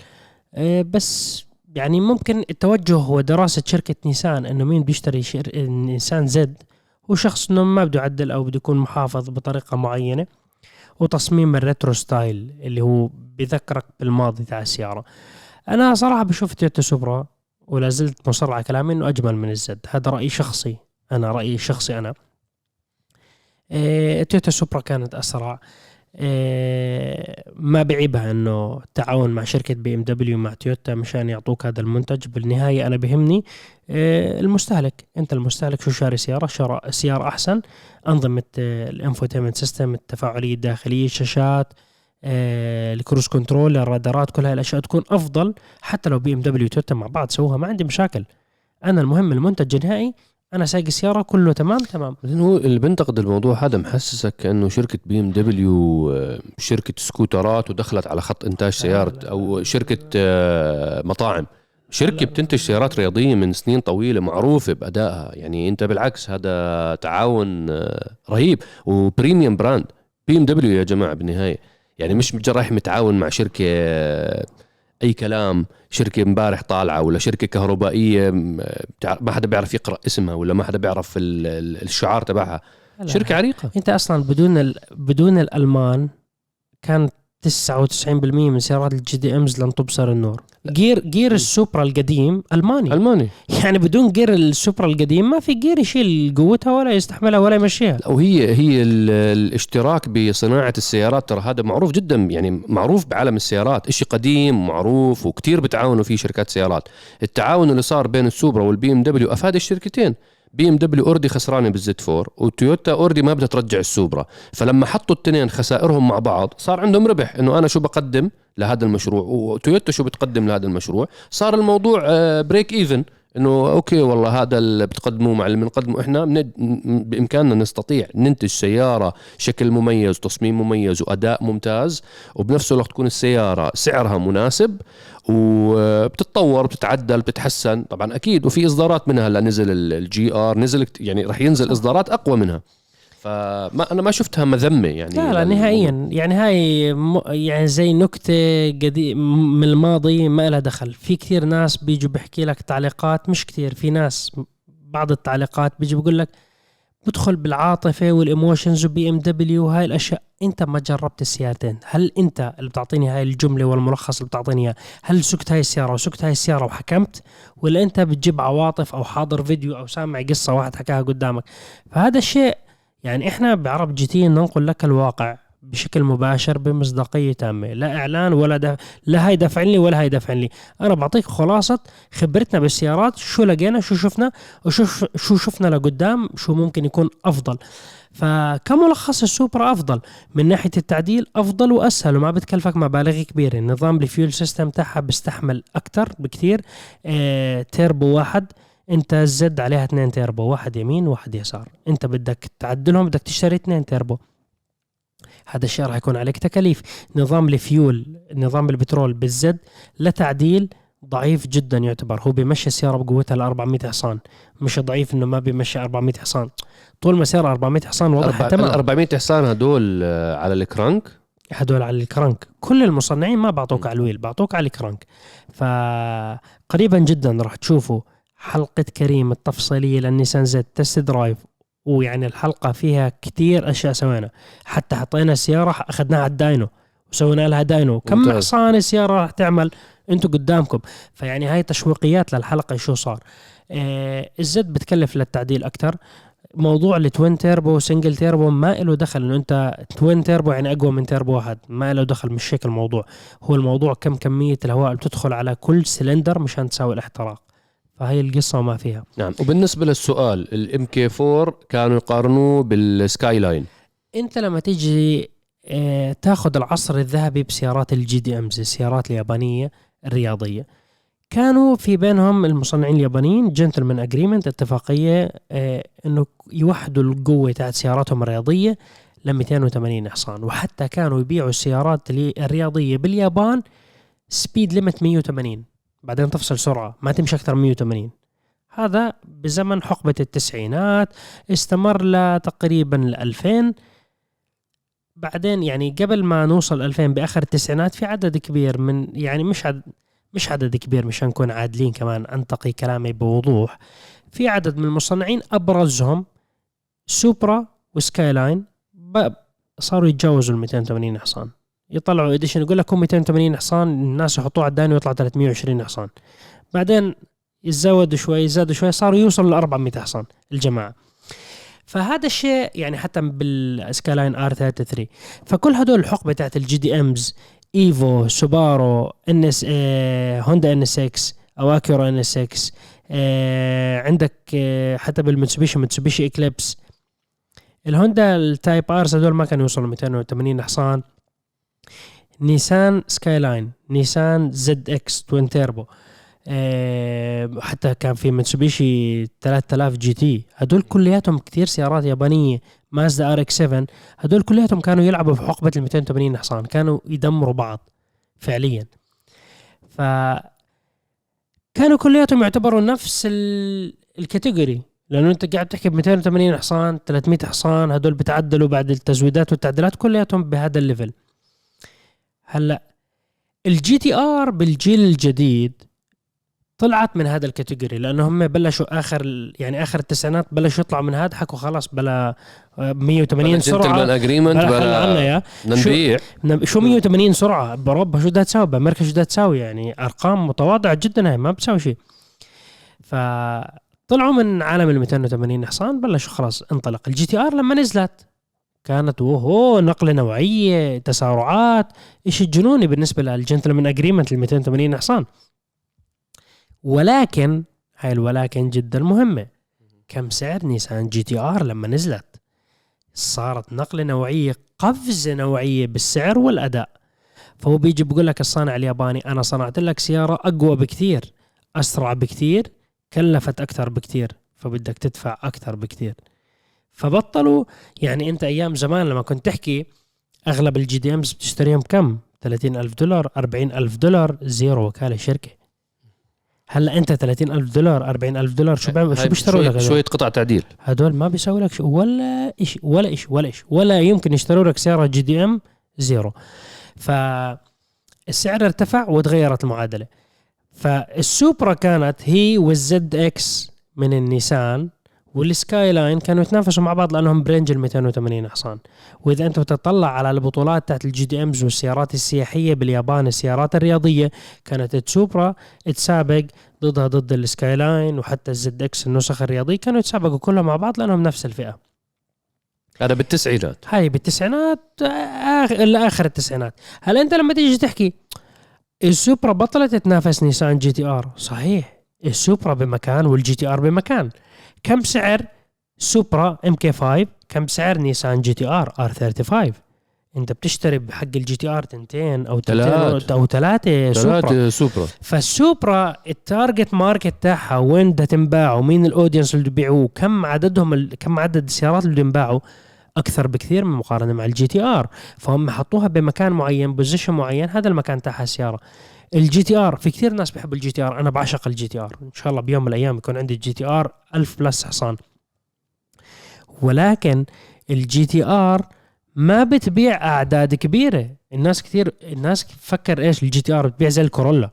آه، بس يعني ممكن التوجه هو دراسة شركة نيسان إنه مين بيشتري شر... نيسان Z هو شخص إنه ما بده يعدل أو بده يكون محافظ بطريقة معينة. وتصميم ال retro style اللي هو بذكرك بالماضي تاع السيارة. أنا صراحة بشوف تويوتا سوبرا ولا زلت مصر على كلامي إنه أجمل من ال Z. هذا رأيي شخصي. أنا رأيي شخصي أنا. إيه تويوتا سوبرا كانت أسرع. إيه ما بعيبها إنه التعاون مع شركة BMW مع تويوتا مشان يعطوك هذا المنتج. بالنهاية أنا بهمني. إيه المستهلك. أنت المستهلك شو شاري سيارة؟ شراء سيارة أحسن. أنظمة ال infotainment system التفاعلية الداخلية الشاشات. ال cruise control الرادارات كل هاي الأشياء تكون أفضل حتى لو BMW تويوتا مع بعض سووها. ما عندي مشاكل. أنا المهم المنتج النهائي أنا سايق السيارة كله تمام تمام. هو اللي بنتقد الموضوع هذا محسسك كأنه شركة BMW آه، شركة سكوترات ودخلت على خط إنتاج سيارة أو شركة آه، مطاعم. شركة بتنتج سيارات رياضية من سنين طويلة معروفة بأدائها. يعني أنت بالعكس هذا تعاون آه، رهيب. و premium brand. بي إم دبليو يا جماعة بالنهاية. يعني مش رايح متعاون مع شركة آه، أي كلام شركة امبارح طالعة ولا شركة كهربائية ما حدا بيعرف يقرأ اسمها ولا ما حدا بيعرف ال- ال- الشعار تبعها. شركة عريقة. أنت أصلا بدون ال... بدون الألمان كان 99% من سيارات ال JDMs لن تبصر النور. gear gear السوبرا القديم ألماني. ألماني. يعني بدون gear السوبرا القديم ما في gear يشيل قوتها ولا يستحملها ولا يمشيها. وهي هي ال- الاشتراك بصناعة السيارات ترى هذا معروف جدا يعني معروف بعالم السيارات. إشي قديم معروف وكتير بتعاونوا فيه شركات سيارات. التعاون اللي صار بين السوبرا والبي ام دبليو أفاد الشركتين. بي إم دبليو already خسرانة بالزد فور وتويوتا already ما بدها ترجع السوبرا. فلما حطوا التنين خسائرهم مع بعض صار عندهم ربح إنه أنا شو بقدم لهذا المشروع وتويوتا شو بتقدم لهذا المشروع. صار الموضوع break even إنه okay والله هذا اللي بتقدموه مع اللي بنقدمه إحنا بإمكاننا نستطيع ننتج سيارة شكل مميز تصميم مميز وأداء ممتاز وبنفس الوقت تكون السيارة سعرها مناسب وبتتطور بتتعدل بتتحسن. طبعا أكيد وفي إصدارات منها هلأ نزل ال- ال GR نزل يعني رح ينزل إصدارات أقوى منها. فما أنا ما شفتها مذمة يعني لا لا نهائيا. يعني هاي م... يعني زي نكتة قديم من الماضي ما لها دخل. في كثير ناس بيجوا بحكي لك تعليقات مش كثير في ناس بعض التعليقات بيجي بيقول لك بدخل بالعاطفة وال emotions وبي إم دبليو وهاي الأشياء. أنت ما جربت السيارتين. هل أنت اللي بتعطيني هاي الجملة والملخص اللي بتعطيني إياه هل سقت هاي السيارة وسقت هاي السيارة وحكمت ولا أنت بتجيب عواطف أو حاضر فيديو أو سامع قصة واحد حكاها قدامك؟ فهذا الشيء يعني إحنا بعرب جي تي ننقل لك الواقع بشكل مباشر بمصداقية تامة. لا إعلان ولا دف... لا هاي دفع لي ولا هاي دفع لي. أنا بعطيك خلاصة خبرتنا بالسيارات شو لقينا شو شفنا وشوف شو شفنا لقدام شو ممكن يكون أفضل. فكملخص السوبرا أفضل. من ناحية التعديل أفضل وأسهل وما بتكلفك مبالغ كبيرة. النظام ال fuel system تاعها بيستحمل أكثر بكثير. آه تيربو واحد. انت زد عليها اثنين تيربو واحد يمين وواحد يسار. انت بدك تعدلهم بدك تشتري اثنين تيربو. هذا الشيء راح يكون عليك تكاليف. نظام الفيول نظام البترول بالزد لتعديل ضعيف جدا يعتبر. هو بيمشي السيارة بقوتها ل 400 حصان. مش ضعيف إنه ما بيمشي 400 حصان. طول ما سيارة 400 حصان ال تمام. 400 حصان هدول آه، على ال crank هدول على ال crank. كل المصنعين ما بعطوك على ال wheel بعطوك على ال crank. فقريبا جدا راح تشوفوا حلقة كريم التفصيلية للنيسان زد test drive. ويعني الحلقة فيها كتير أشياء سوينا. حتى حطينا السيارة أخذناها على ال dyno وسوينا لها dyno. كم. حصان السيارة راح تعمل أنتم قدامكم. فيعني هاي تشويقيات للحلقة شو صار. آه الزد بتكلف للتعديل أكتر. موضوع ال twin turbo single turbo ما له دخل إنه أنت twin turbo يعني أقوى من تيربو واحد. ما له دخل مش هيك الموضوع. هو الموضوع كم كمية الهواء اللي بتدخل على كل سلندر مشان تساوي الاحتراق. فهي القصة وما فيها. نعم. وبالنسبة للسؤال الام كي 4 كانوا يقارنوه بالسكاي لاين انت لما تيجي آه تاخذ العصر الذهبي بسيارات ال JDMs السيارات اليابانية الرياضية. كانوا في بينهم المصنعين اليابانيين gentlemen agreement اتفاقية آه إنه يوحدوا القوة تاعت سياراتهم الرياضية ل 280 حصان. وحتى كانوا يبيعوا السيارات الرياضية باليابان speed limit 180 بعدين تفصل سرعة ما تمشي أكثر من 180 هذا بزمن حقبة التسعينات استمر لتقريبا ل 2000 بعدين يعني قبل ما نوصل 2000 بآخر التسعينات في عدد كبير من يعني مش عدد مش عدد كبير مشان نكون عادلين كمان أنتقي كلامي بوضوح. في عدد من المصنعين أبرزهم سوبرا وسكاي لاين صاروا يتجاوزوا ال 280 حصان. يطلعوا edition يقول لك هم 280 حصان الناس يحطوه على ال dyno يطلع 320 حصان. بعدين يزودوا شوي يزادوا شوي صاروا يوصلوا ل 400 حصان الجماعة. فهذا الشيء يعني حتى بالسكايلاين ار 33 فكل هدول الحقبه تاعت ال JDMs إيفو سوبارو ان اس هوندا ان اس إكس أو أكيورا ان اس إكس عندك آه، حتى بالمتسوبيشي متسوبيشي إكليبس. الهوندا ال Type Rs هدول ما كانوا يوصلوا 280 حصان. نيسان سكاي لاين نيسان زد إكس twin turbo. آه، حتى كان في متسوبيشي 3000 جي تي. هدول كلياتهم كثير سيارات يابانية مازدا آر إكس 7 هدول كلياتهم كانوا يلعبوا في حقبة ال 280 حصان كانوا يدمروا بعض فعليا. ف كانوا كلياتهم يعتبروا نفس ال... ال category لأنه أنت قاعد تحكي ب 280 حصان 300 حصان هدول بتعدلوا بعد التزويدات والتعديلات كلياتهم بهذا ال level هلا الجي تي ار بالجيل الجديد طلعت من هذا ال category لأنه هم بلشوا آخر يعني آخر التسعينات بلشوا يطلعوا من هذا حكوا خلاص بلا آه، 180 جنتلمان سرعة. agreement بلا عنا بلا نبيع نب- شو 180 سرعة؟ بأوروبا شو بدها تساوي؟ بأمريكا شو بدها تساوي؟ يعني أرقام متواضعة جدا هاي ما بتساوي شيء. فطلعوا من عالم ال 280 حصان بلشوا خلاص انطلق. ال GT-R لما نزلت كانت وهو نقله نوعية تسارعات شيء جنوني بالنسبة لل gentleman agreement ال 280 حصان. ولكن هاي الولكن جدا مهمة. كم سعر نيسان GT-R لما نزلت؟ صارت نقلة نوعية قفزة نوعية بالسعر والأداء. فهو بيجي بيقول لك الصانع الياباني أنا صنعت لك سيارة أقوى بكثير أسرع بكثير كلفت أكثر بكثير فبدك تدفع أكثر بكثير. فبطلوا. يعني انت أيام زمان لما كنت تحكي اغلب ال JDMs بتشتريهم كم 30 ألف دولار 40 ألف دولار زيرو وكالة شركة. هلا انت 30 ألف دولار 40 ألف دولار شو بيعمل؟ شو بيشتروا لك شوية, قطع تعديل. هدول ما بيسوي لك شيء ولا شيء ولا شيء ولا شيء ولا يمكن يشتروا لك سياره JDM زيرو. فالسعر ارتفع وتغيرت المعادلة. فالسوبرا كانت هي وال ZX من النيسان والسكاي لاين كانوا يتنافسوا مع بعض لأنهم ب range ال 280 حصان وإذا أنت بتطلع على البطولات تحت ال JDMs والسيارات السياحية باليابان السيارات الرياضية كانت السوبرا تسابق ضدها ضد السكاي لاين وحتى ال ZX النسخ الرياضيه كانوا يتسابقوا كلهم مع بعض لأنهم نفس الفئة. هذا بالتسعينات. هاي بالتسعينات آخ... لآخر التسعينات. هل أنت لما تيجي تحكي السوبرا بطلت تنافس نيسان GT-R؟ صحيح. السوبرا بمكان وال GT-R بمكان. كم سعر سوبرا MK 5 كم سعر نيسان GT-R R35 انت بتشتري بحق ال GT-R تنتين أو تلات. تلاتة أو ثلاثة سوبرا. ثلاثة سوبرا. فالسوبرا ال target market تاعها وين بدها تنباع ومين ال audience اللي بيبيعوه كم عددهم ال... كم عدد السيارات اللي بينباعوا أكثر بكثير من مقارنة مع ال GT-R. فهم حطوها بمكان معين position معين هذا المكان تاعها السيارة. ال GT-R في كثير ناس بيحبوا ال GT-R. أنا بعشق ال GT-R. إن شاء الله بيوم من الأيام يكون عندي ال GT-R 1000 plus حصان. ولكن ال GT-R ما بتبيع أعداد كبيرة. الناس كثير الناس فكر إيش ال GT-R بتبيع زي الكورولا.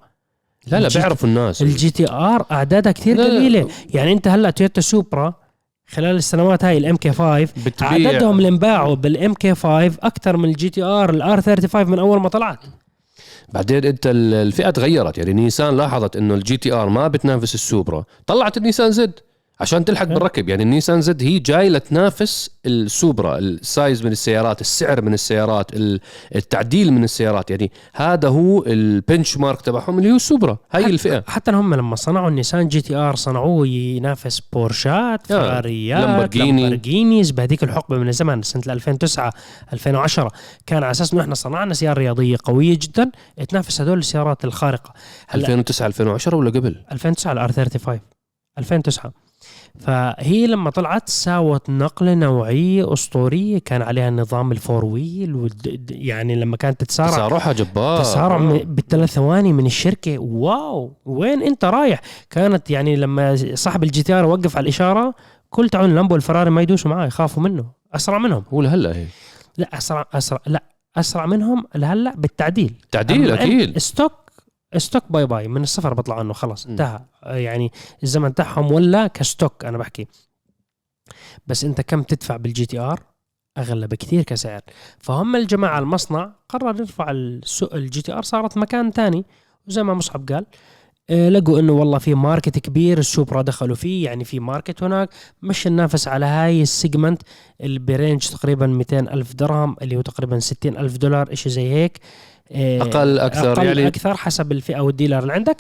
لا لا بيعرفوا الناس. ال GT-R أعدادها كثير. قليلة. يعني أنت هلأ تويوتا سوبرا خلال السنوات هاي ال MK 5 بتبيع. عددهم اللي انباعوا بال MK 5 أكثر من ال GT-R. ال R35 من أول ما طلعت. بعدين انت ال- الفئة تغيرت. يعني نيسان لاحظت انه ال GT-R ما بتنافس السوبرا. طلعت النيسان Z. عشان تلحق بالركب. يعني النيسان Z هي جاي لتنافس السوبرا ال size من السيارات السعر من السيارات ال- التعديل من السيارات. يعني هذا هو ال benchmark تبعهم اللي هو السوبرا هاي حتى- الفئة. حتى هم لما صنعوا النيسان GT-R صنعوه ينافس بورشات آه، فراريات لامبورجيني. Lamborghinis. بهذيك الحقبة من الزمن سنة 2009 2010 كان على أساس إنه إحنا صنعنا سيارة رياضية قوية جدا تنافس هدول السيارات الخارقة. هلأ 2009 2010 ولا قبل؟ 2009 ال R35 2009 فهي لما طلعت ساوت نقلة نوعية أسطورية كان عليها النظام ال four wheel والد- يعني لما كانت تتسارع تسارعها جبار. تسارع من- بالثلاث ثواني من الشركة. wow! وين أنت رايح؟ كانت يعني لما صاحب ال GT-R وقف على الإشارة كل تعون لامبو والفراري ما يدوسوا معاه يخافوا منه. أسرع منهم. هو لهلا هي لا اسرع اسرع لا أسرع منهم لهلا بالتعديل. تعديل أكيد. stock stock bye bye من الصفر بطلع عنه خلص م. انتهى. يعني الزمن تاعهم ولا ك stock أنا بحكي. بس أنت كم تدفع بال GT-R؟ أغلى بكثير كسعر. فهم الجماعة المصنع قرر يرفع السوق ال GT-R صارت مكان تاني. وزي ما مصعب قال آه، لقوا إنه والله في market كبير السوبرا دخلوا فيه يعني في market هناك. مش ننافس على هاي ال segment اللي ب range تقريبا 200 ألف درهم اللي هو تقريبا 60 ألف دولار إشي زي هيك. أقل أكثر أقل يعني أكثر حسب الفئة وال dealer اللي عندك.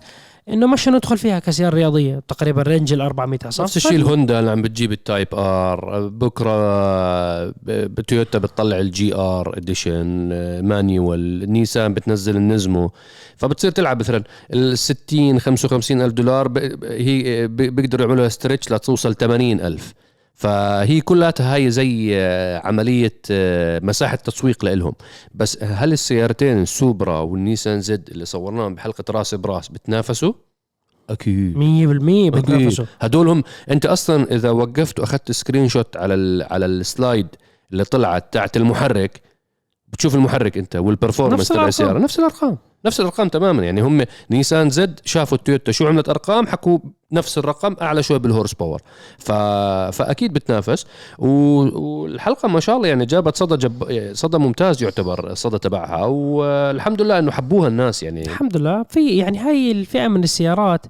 إنه مش ندخل فيها كسيارة رياضية تقريبا range ال 400 حصان نفس الشيء الهوندا اللي عم بتجيب ال Type R بكرة بتويوتا بتطلع ال GR edition manual نيسان بتنزل ال Nismo. فبتصير تلعب مثلا ال 60 55 ألف دولار هي ب- بيقدروا يعملوا stretch لتوصل 80 ألف. فهي كلها هاي زي آه، عملية آه، مساحة تسويق لإلهم. بس هل السيارتين السوبرا والنيسان Z اللي صورناهم بحلقة راس براس بتنافسوا؟ أكيد. 100% بتنافسوا. هدول هم أنت أصلا إذا وقفت وأخذت screenshot على ال على ال slide اللي طلعت تاعت المحرك بتشوف المحرك أنت وال performance تبع. السيارة نفس الأرقام. نفس الأرقام تماما. يعني هم نيسان Z شافوا التويوتا شو عملت أرقام حكوا نفس الرقم أعلى شوي بال horsepower. ف... فأكيد بتنافس. والحلقة ما شاء الله يعني جابت صدى جب... صدى ممتاز يعتبر الصدى تبعها. والحمد لله إنه حبوها الناس يعني. الحمد لله. في يعني هاي الفئة من السيارات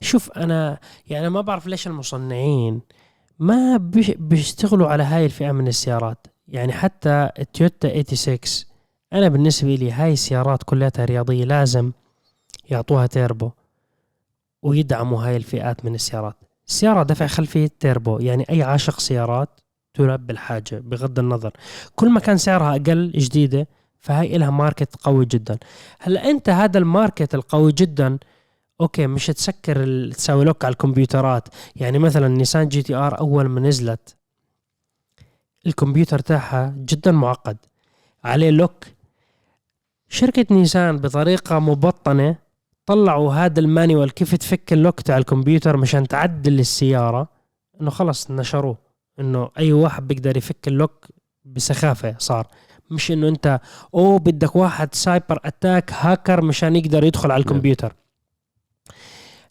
شوف أنا يعني ما بعرف ليش المصنعين ما بيش- بيشتغلوا على هاي الفئة من السيارات. يعني حتى التويوتا 86 أنا بالنسبة لي هاي السيارات كلها رياضية لازم يعطوها تيربو ويدعموا هاي الفئات من السيارات. السيارة دفع خلفي تيربو يعني أي عاشق سيارات تلبي الحاجة بغض النظر. كل ما كان سعرها أقل جديدة فهي إلها market قوي جدا. هلأ أنت هذا ال market القوي جدا okay مش تسكر تسوي lock على الكمبيوترات. يعني مثلا نيسان GTR أول ما نزلت الكمبيوتر تاعها جدا معقد. عليه lock شركة نيسان بطريقة مبطنة طلعوا هذا ال manual كيف تفك ال lock تاع الكمبيوتر مشان تعدل السيارة؟ إنه خلص نشروه. إنه أي واحد بيقدر يفك ال lock بسخافة صار. مش إنه أنت أوه بدك واحد cyber attack hacker مشان يقدر يدخل على الكمبيوتر.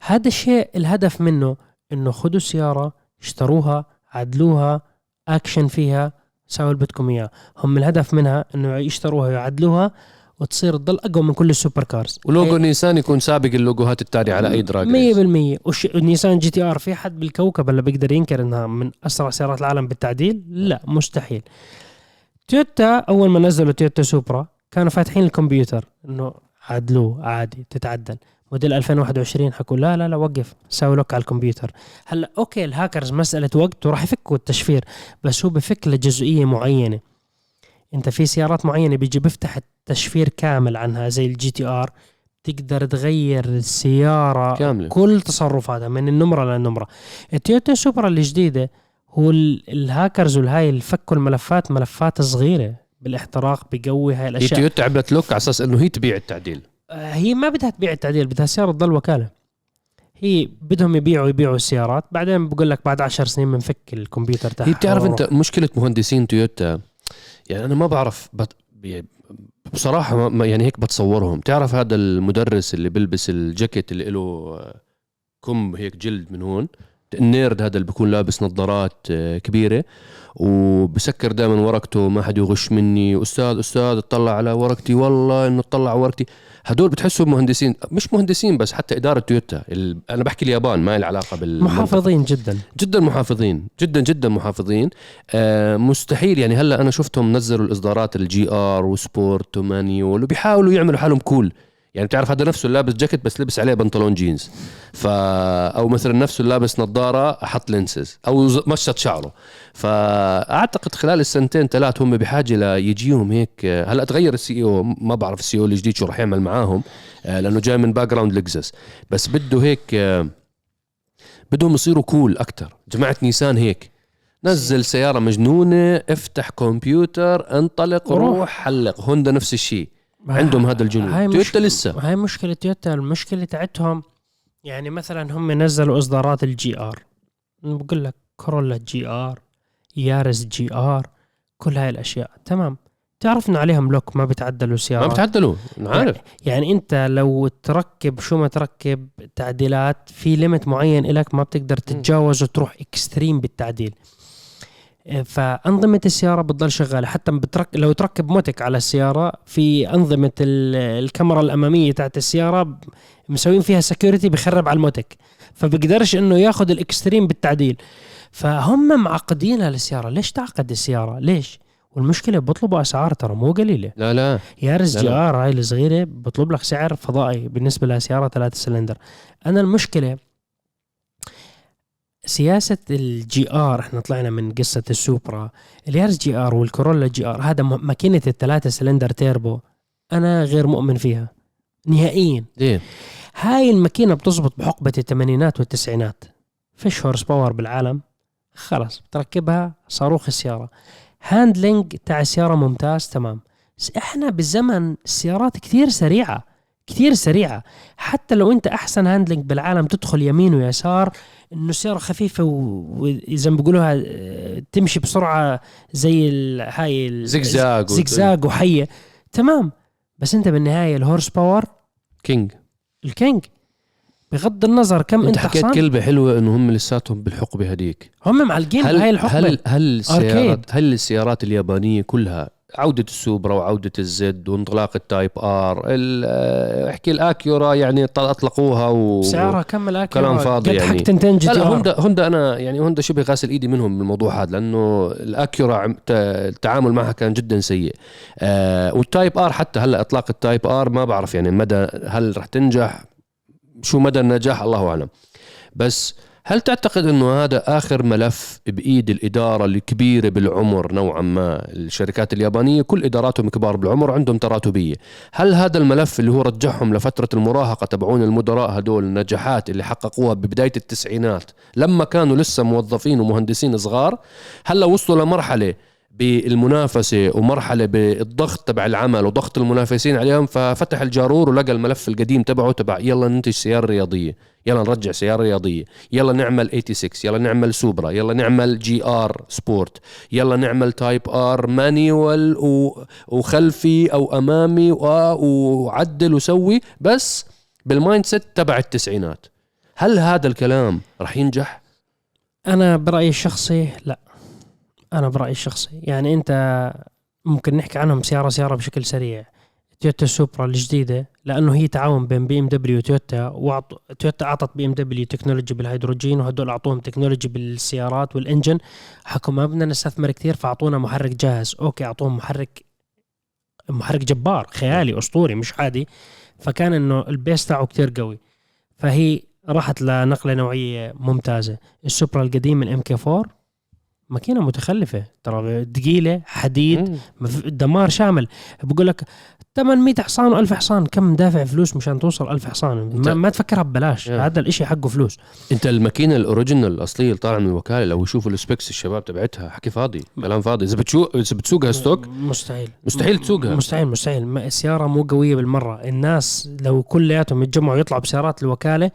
هذا الشيء الهدف منه إنه خذوا سيارة اشتروها عدلوها اكشن فيها سووا اللي بدكم اياه هم الهدف منها إنه يشتروها ويعدلوها. وتصير تضل أقوى من كل ال super cars ولوجو نيسان يكون سابق اللوجوهات الثانية على أي drag race. 100% وش... نيسان GTR في حد بالكوكب اللي بيقدر ينكر إنها من أسرع سيارات العالم بالتعديل؟ لا مستحيل. تويوتا أول ما نزلوا تويوتا سوبرا كانوا فاتحين الكمبيوتر إنه عدلوه عادي تتعدل. موديل 2021 حكوا لا لا لا وقف سوي lock على الكمبيوتر هلأ okay ال hackers مسألة وقت وراح يفكوا التشفير بس هو بفك لجزئية معينة انت في سيارات معينة بيجي بيفتح التشفير كامل عنها زي ال GTR تقدر تغير السيارة كاملة. كل تصرفاتها من النمرة للنمرة التويوتا سوبرا الجديدة هو ال- الهاكرز والهاي اللي فكوا الملفات ملفات صغيرة بالاحتراق بقوي هاي هي الأشياء. تويوتا عملت lock على أساس إنه هي تبيع التعديل. آه، هي ما بدها تبيع التعديل بدها السياره تضل وكالة. هي بدهم يبيعوا يبيعوا السيارات. بعدين بقول لك بعد عشر سنين بنفك الكمبيوتر تاعها هي بتعرف. أنت مشكلة مهندسين تويوتا يعني أنا ما بعرف بت... يعني بصراحة ما- يعني هيك بتصورهم. تعرف هذا المدرس اللي بيلبس الجاكيت اللي له كم هيك جلد من هون؟ ال nerd هذا اللي بيكون لابس نظارات آه، كبيرة. وبسكر دائما ورقته ما حد يغش مني. أستاذ أستاذ اطلع على ورقتي. والله إنه اطلع على ورقتي. هدول بتحسوا مهندسين مش مهندسين بس حتى إدارة تويوتا. ال... أنا بحكي اليابان ما لها علاقة بال محافظين جدا. جدا محافظين جدا جدا محافظين. آه مستحيل يعني. هلأ أنا شفتهم نزلوا الإصدارات ال GR و sport و manual وبيحاولوا يعملوا حالهم cool يعني بتعرف هذا نفسه لابس جاكيت بس لبس عليه بنطلون جينز. ف أو مثلا نفسه لابس نظارة حط lenses. أو مشط شعره. فأعتقد خلال السنتين ثلاث هم بحاجة ليجيهم هيك هلا تغير ال CEO؟ ما بعرف ال CEO الجديد شو راح يعمل معاهم آه، لأنه جاي من background لكزس بس بده هيك آه، بدهم يصيروا cool أكثر جماعة نيسان هيك نزل سيارة مجنونة افتح كمبيوتر انطلق. روح حلق. هوندا نفس الشيء. عندهم هذا الجنون. هاي تويوتا لسه. هاي مشكلة تويوتا المشكلة تاعتهم يعني مثلا هم نزلوا إصدارات ال GR. بقول لك كورولا GR يارس GR كل هاي الأشياء. تمام. تعرف إنه عليهم lock ما بتعدلوا ما سيارات بتعدلوا. أنا عارف. يعني أنت لو تركب شو ما تركب تعديلات في limit معين لك ما بتقدر تتجاوز وتروح extreme بالتعديل. فأنظمة السيارة بتضل شغالة. حتى بتركب لو تركب موتك على السيارة في أنظمة ال- الكاميرا الأمامية تاعت السيارة ب- مسوين فيها security بخرب على الموتك. فبقدرش إنه ياخذ ال extreme بالتعديل. فهم معقدينها للسيارة. ليش تعقد السيارة؟ ليش؟ والمشكلة بيطلبوا أسعار ترى مو قليلة. لا لا. يارس GR هاي الصغيرة بطلب لك سعر فضائي. بالنسبة لسيارة ثلاثة سلندر. أنا المشكلة سياسة ال GR إحنا طلعنا من قصة السوبرا. اليارس GR والكورولا GR هذا م- ماكينة الثلاثة سلندر تيربو أنا غير مؤمن فيها. نهائيا. ليه هاي الماكينة بتزبط بحقبة الثمانينات والتسعينات. فيش horse power بالعالم. خلص بتركبها صاروخ السيارة. handling تاع السيارة ممتاز تمام. بس إحنا بالزمن السيارات كثير سريعة. كثير سريعة. حتى لو أنت أحسن handling بالعالم تدخل يمين ويسار إنه السيارة خفيفة و- وزي ما بيقولوها آه، تمشي بسرعة زي ال- هاي ال- زجزاج زجزاج وحية. تمام. بس أنت بالنهاية الهورس باور كينج. الكينج. بغض النظر كم أنت أنت حكيت حصان كلمة حلوة إنه هم لساتهم بالحقبة هذيك هم معلقين هل بهاي الحقبة. هل هل السيارات. هل السيارات اليابانية كلها عودة السوبرا وعودة الزد وانطلاق التايب آر آه، أحكي الأكيورا يعني أطلقوها و سعرها كم الاكل كلام فاضي يعني. حق تنتين جي لا هوندا هوندا أنا يعني هوندا شبه غاسل إيدي منهم بالموضوع هذا لأنه الأكيورا التعامل معها كان جدا سيء. آه وال Type R حتى هلأ إطلاق ال Type R ما بعرف يعني مدى هل رح تنجح شو مدى النجاح الله أعلم. بس هل تعتقد أنه هذا آخر ملف بإيد الإدارة الكبيرة بالعمر نوعا ما؟ الشركات اليابانية كل إداراتهم كبار بالعمر عندهم تراتبية. هل هذا الملف اللي هو رجعهم لفترة المراهقة تبعون المدراء هدول النجاحات اللي حققوها ببداية التسعينات لما كانوا لسه موظفين ومهندسين صغار هلا وصلوا لمرحلة بالمنافسة ومرحلة بالضغط تبع العمل وضغط المنافسين عليهم ففتح الجارور ولقى الملف القديم تبعه تبع يلا ننتج سيارة رياضية؟ يلا نرجع سيارة رياضية يلا نعمل 86 يلا نعمل سوبرا يلا نعمل GR sport يلا نعمل Type R manual. وخلفي أو أمامي. وعدل وسوي بس بال mindset تبع التسعينات هل هذا الكلام رح ينجح أنا برأيي الشخصي لا أنا برأيي الشخصي يعني أنت ممكن نحكي عنهم سيارة سيارة بشكل سريع تويوتا سوبرا الجديدة لأنه هي تعاون بين بي إم دبليو وتويوتا وأعط... تويوتا أعطت بي إم دبليو technology بالهيدروجين وهدول أعطوهم technology بالسيارات وال engine. حكوا ما بدنا نستثمر كثير فأعطونا محرك جاهز. okay أعطوهم محرك محرك جبار خيالي أسطوري مش عادي. فكان إنه ال base تاعه كثير قوي. فهي راحت لنقلة نوعية ممتازة. السوبرا القديم ال MK 4 ماكينة متخلفة ترى ثقيله حديد دمار شامل. بقول لك 800 حصان و1000 حصان. كم دافع فلوس مشان توصل 1000 حصان؟ ما, ما تفكرها ببلاش. يا. هذا الإشي حقه فلوس. إنت الماكينة ال original الأصلية اللي طالعة من الوكالة لو يشوفوا ال specs الشباب تبعتها حكي فاضي كلام فاضي. إذا بتشوف إذا بتسوقها stock؟ مستحيل. مستحيل تسوقها. مستحيل مستحيل. ما- السياره مو قوية بالمرة. الناس لو كلياتهم يتجمعوا يطلعوا بسيارات الوكالة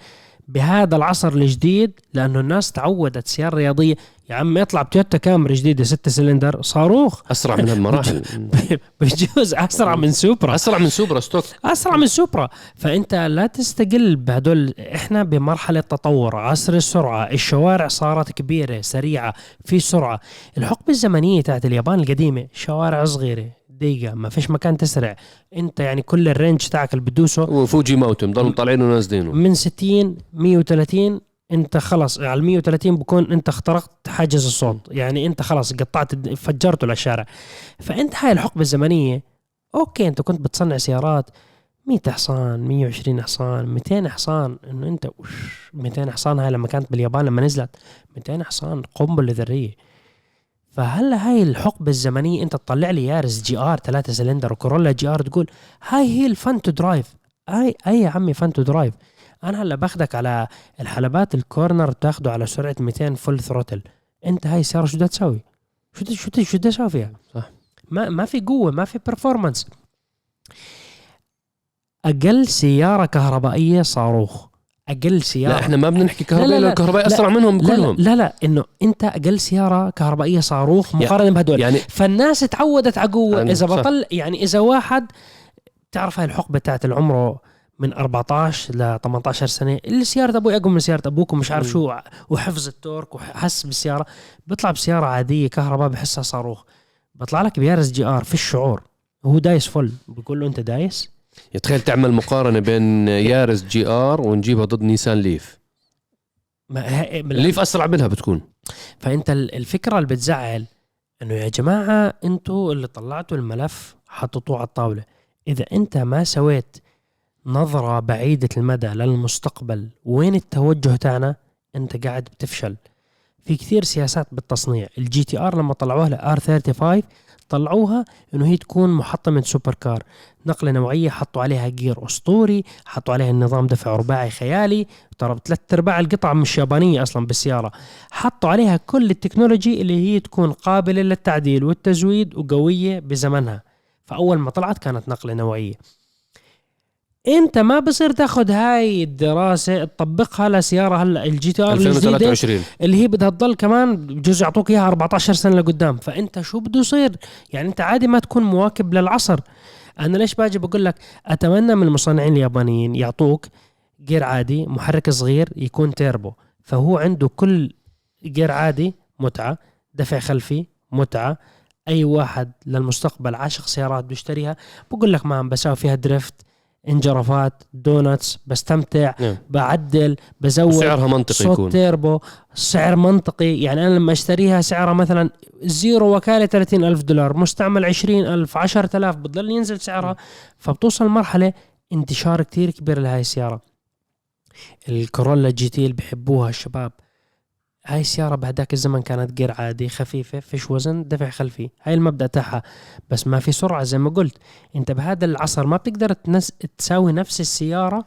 بهذا العصر الجديد لأنه الناس تعودت سيارة رياضية يا عم يطلع بتويوتا كامري جديدة ستة سلندر صاروخ. أسرع من هالمراحل. بجوز أسرع من سوبرا. أسرع من سوبرا stock. أسرع من سوبرا. فأنت لا تستقل بهدول إحنا بمرحلة تطور عصر السرعة الشوارع صارت كبيرة سريعة في سرعة. الحقبة الزمنية تاعت اليابان القديمة شوارع صغيرة ضيقه ما فيش مكان تسرع. أنت يعني كل ال range تاعك اللي بتدوسه وفوجي موتم ضلوا طالعين ونازلينه من 60 130 انت خلص على ال 130 بكون انت اخترقت حاجز الصوت. يعني انت خلص قطعت فجرته للشارع فانت هاي الحقبة الزمنية okay انت كنت بتصنع سيارات 100 حصان 120 حصان 200 حصان. انه انت وش 200 حصان هاي لما كانت باليابان لما نزلت 200 حصان قنبلة ذرية. فهلا هاي الحقبة الزمنية انت تطلع لي يارس GR 3 سلندر وكورولا GR تقول هاي هي ال fun to drive. اي اي يا عمي fun to drive. أنا هلا باخدك على الحلبات ال corner بتاخده على سرعة 200 full throttle أنت هاي السياره شو بدها تسوي؟ شو بدها- شو بدها- شو بدها تسوي فيها؟ صح. ما ما في قوة ما في performance أقل سيارة كهربائية صاروخ أقل سيارة لا إحنا ما بنحكي لا، لا، كهربائي لا. الكهربائي لا. أسرع منهم لا لا, كلهم لا لا إنه أنت أقل سيارة كهربائية صاروخ مقارنة بهدول يعني فالناس تعودت على قوة إذا. بطل يعني إذا واحد تعرف هاي الحقبة تاعت العمر من 14 ل 18 سنة. اللي سيارة أبوي اقوى من سيارة أبوك ومش عارف. شو وحفظ ال torque وحس بالسيارة. بيطلع بسيارة عادية كهرباء بحسها صاروخ. بيطلع لك بيارس GR في الشعور. هو دايس full. بيقول له أنت دايس؟ تخيل تعمل مقارنة بين يارس GR ونجيبها ضد نيسان ليف. ما ه- ليف أسرع منها بتكون. فأنت ال- الفكرة اللي بتزعل إنه يا جماعة أنتوا اللي طلعتوا الملف حطيتوه على الطاولة. إذا أنت ما سويت نظرة بعيدة المدى للمستقبل. وين التوجه تاعنا أنت قاعد بتفشل. في كثير سياسات بالتصنيع. ال GTR لما طلعوها ل R 35 طلعوها إنه هي تكون محطمه super car. نقلة نوعية حطوا عليها gear أسطوري حطوا عليها النظام دفع رباعي خيالي. ترى ثلاث أرباع القطع مش يابانية أصلا بالسيارة. حطوا عليها كل ال technology اللي هي تكون قابلة للتعديل والتزويد وقوية بزمنها. فأول ما طلعت كانت نقلة نوعية. انت ما بصير تاخذ هاي الدراسة تطبقها لسيارة هلا ال GTR الجديدة 2023. اللي هي بدها تضل كمان بجوز يعطوك إياها 14 سنة لقدام. فأنت شو بده يصير؟ يعني أنت عادي ما تكون مواكب للعصر. أنا ليش باجي بقول لك أتمنى من المصنعين اليابانيين يعطوك gear عادي محرك صغير يكون تيربو. فهو عنده كل gear عادي متعة دفع خلفي متعة. أي واحد للمستقبل عاشق سيارات بيشتريها. بقول لك ما عم بساوي فيها drift انجرافات donuts بستمتع نعم. بعدل بزود. وسعرها منطقي صوت يكون. تيربو سعر منطقي. يعني أنا لما أشتريها سعرها مثلا زيرو وكالة 30 ألف دولار مستعمل 20 ألف 10 ألاف بتضل ينزل سعرها. فبتوصل مرحلة انتشار كتير كبير لهاي السيارة. الكورولا GT اللي بحبوها الشباب. هاي السيارة بهداك الزمن كانت gear عادي خفيفة فيش وزن دفع خلفي. هاي المبدأ تاعها. بس ما في سرعة زي ما قلت. أنت بهذا العصر ما بتقدر تنس... تساوي نفس السيارة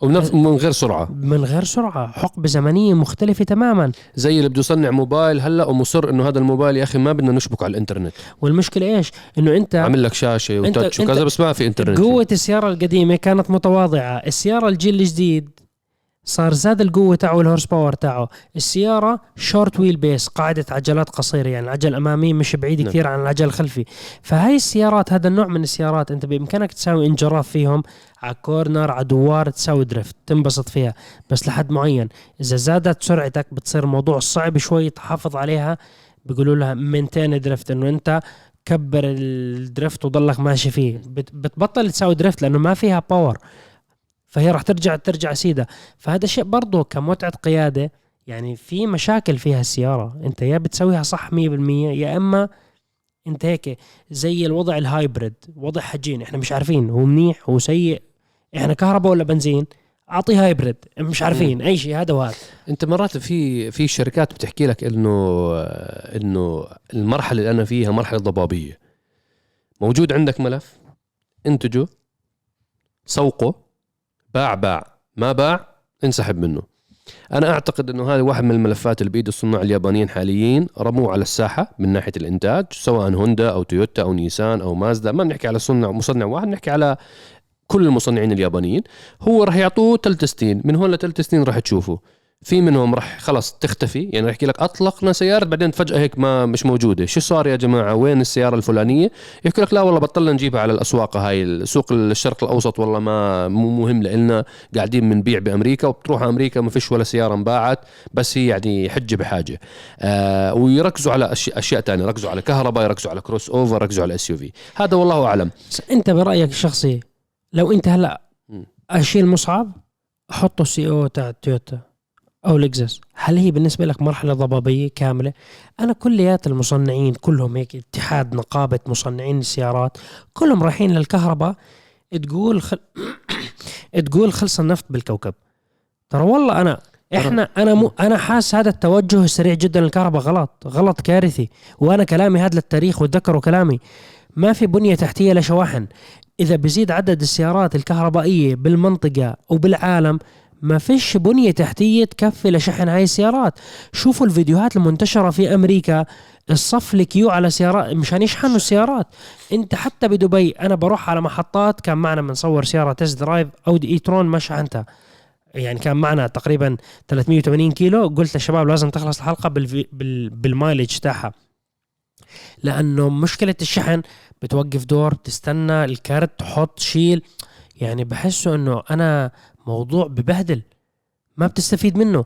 وبنفس من غير سرعة. من غير سرعة. حقبة زمنية مختلفة تماما. زي اللي بده يصنع موبايل هلأ ومصر إنه هذا الموبايل يا أخي ما بدنا نشبك على الإنترنت. والمشكلة إيش؟ إنه أنت عامل لك أنت- و touch وكذا بس ما في إنترنت. قوة السيارة القديمة كانت متواضعة. السيارة الجيل الجديد صار زاد القوة تاعه وال horse power تاعه السيارة short wheel base قاعدة عجلات قصيرة يعني العجل الأمامي مش بعيد نعم. كثير عن العجل الخلفي فهاي السيارات هذا النوع من السيارات أنت بإمكانك تساوي انجراف فيهم على corner على دوار تساوي drift تنبسط فيها. بس لحد معين إذا زادت سرعتك بتصير الموضوع صعب شوي تحافظ عليها. بيقولوا لها maintain drift إنه أنت كبر ال drift وضلك ماشي فيه. بت- بتبطل تساوي drift لأنه ما فيها power فهي راح ترجع ترجع سيدة. فهذا الشيء برضه كمتعة قيادة يعني في مشاكل فيها السيارة. انت يا بتسويها صح 100% يا اما انت هيك زي الوضع ال hybrid وضع هجين إحنا مش عارفين هو منيح هو سيء. إحنا كهرباء ولا بنزين؟ اعطيه hybrid مش عارفين. اي شيء هذا وهذا. انت مرات في في شركات بتحكي لك انه إنه المرحلة اللي أنا فيها مرحلة ضبابية. موجود عندك ملف؟ انتجه. سوقه. باع باع. ما باع انسحب منه. أنا أعتقد إنه هذا واحد من الملفات اللي بايد الصناع اليابانيين حاليين رموه على الساحة من ناحية الإنتاج سواء هوندا أو تويوتا أو نيسان أو مازدا. ما بنحكي على صنع مصنع واحد بنحكي على كل المصنعين اليابانيين. هو راح يعطوه ثلاث سنين. من هون لثلاث سنين راح تشوفه. في منهم راح خلاص تختفي. يعني راح يحكي لك أطلقنا سيارة بعدين فجأة هيك ما مش موجودة. شو صار يا جماعة؟ وين السيارة الفلانية؟ يحكي لك لا والله بطلنا نجيبها على الأسواق هاي. سوق الشرق الأوسط والله ما مو مهم لنا قاعدين بنبيع بأمريكا وبتروح أمريكا ما فيش ولا سيارة انباعت بس هي يعني حجة بحاجة. آه ويركزوا على اشياء أشياء ثانية يركزوا على كهرباء يركزوا على crossover يركزوا على SUV هذا والله أعلم. أنت برأيك الشخصي لو أنت هلأ أشيل مصعب أحطه سي أو تاع تويوتا. أو لكزس هل هي بالنسبة لك مرحلة ضبابية كاملة؟ أنا كليات المصنعين كلهم هيك اتحاد نقابة مصنعين السيارات كلهم رايحين للكهرباء تقول خل... تقول خلص النفط بالكوكب. ترى والله أنا إحنا أنا مو أنا حاسس هذا التوجه السريع جدا للكهرباء غلط غلط كارثي. وأنا كلامي هذا للتاريخ وتذكروا كلامي. ما في بنية تحتية لشواحن. إذا بزيد عدد السيارات الكهربائية بالمنطقة وبالعالم ما فيش بنية تحتية تكفي لشحن هاي السيارات. شوفوا الفيديوهات المنتشرة في أمريكا. الصف ال queue على سيارات مشان يشحنوا السيارات. انت حتى بدبي أنا بروح على محطات كان معنا بنصور سيارة test drive أودي اي ما شحنتها. يعني كان معنا تقريبا 380 كيلو. قلت للشباب لازم تخلص الحلقة بال... بال mileage تاعها. لأنه مشكلة الشحن بتوقف دور بتستنى ال card تحط شيل. يعني بحسه إنه أنا موضوع ببهدل ما بتستفيد منه.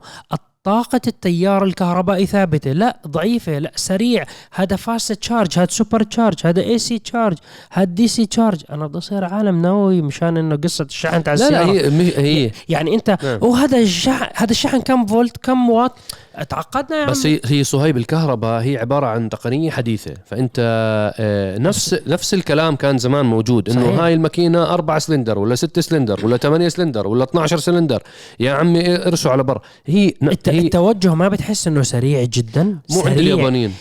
طاقة التيار الكهربائي ثابتة. لا ضعيفة لا سريع. هذا fast charge هذا super charge هذا AC charge هذا DC charge. أنا بدي أصير عالم نووي مشان إنه قصة الشحن تاع السيارة لا لا هي, هي يعني أنت نعم. وهذا الشحن هذا الشحن كم فولت كم واط؟ تعقدنا يا بس هي هي صهيب الكهرباء هي عبارة عن تقنية حديثة. فأنت آه، نفس نفس الكلام كان زمان موجود إنه. هاي الماكينة أربعة سلندر ولا ستة سلندر ولا ثمانية سلندر ولا 12 سلندر. يا عمي ارسوا على بر. هي. هي التوجه ما بتحس إنه سريع جدا؟ مو عند اليابانيين.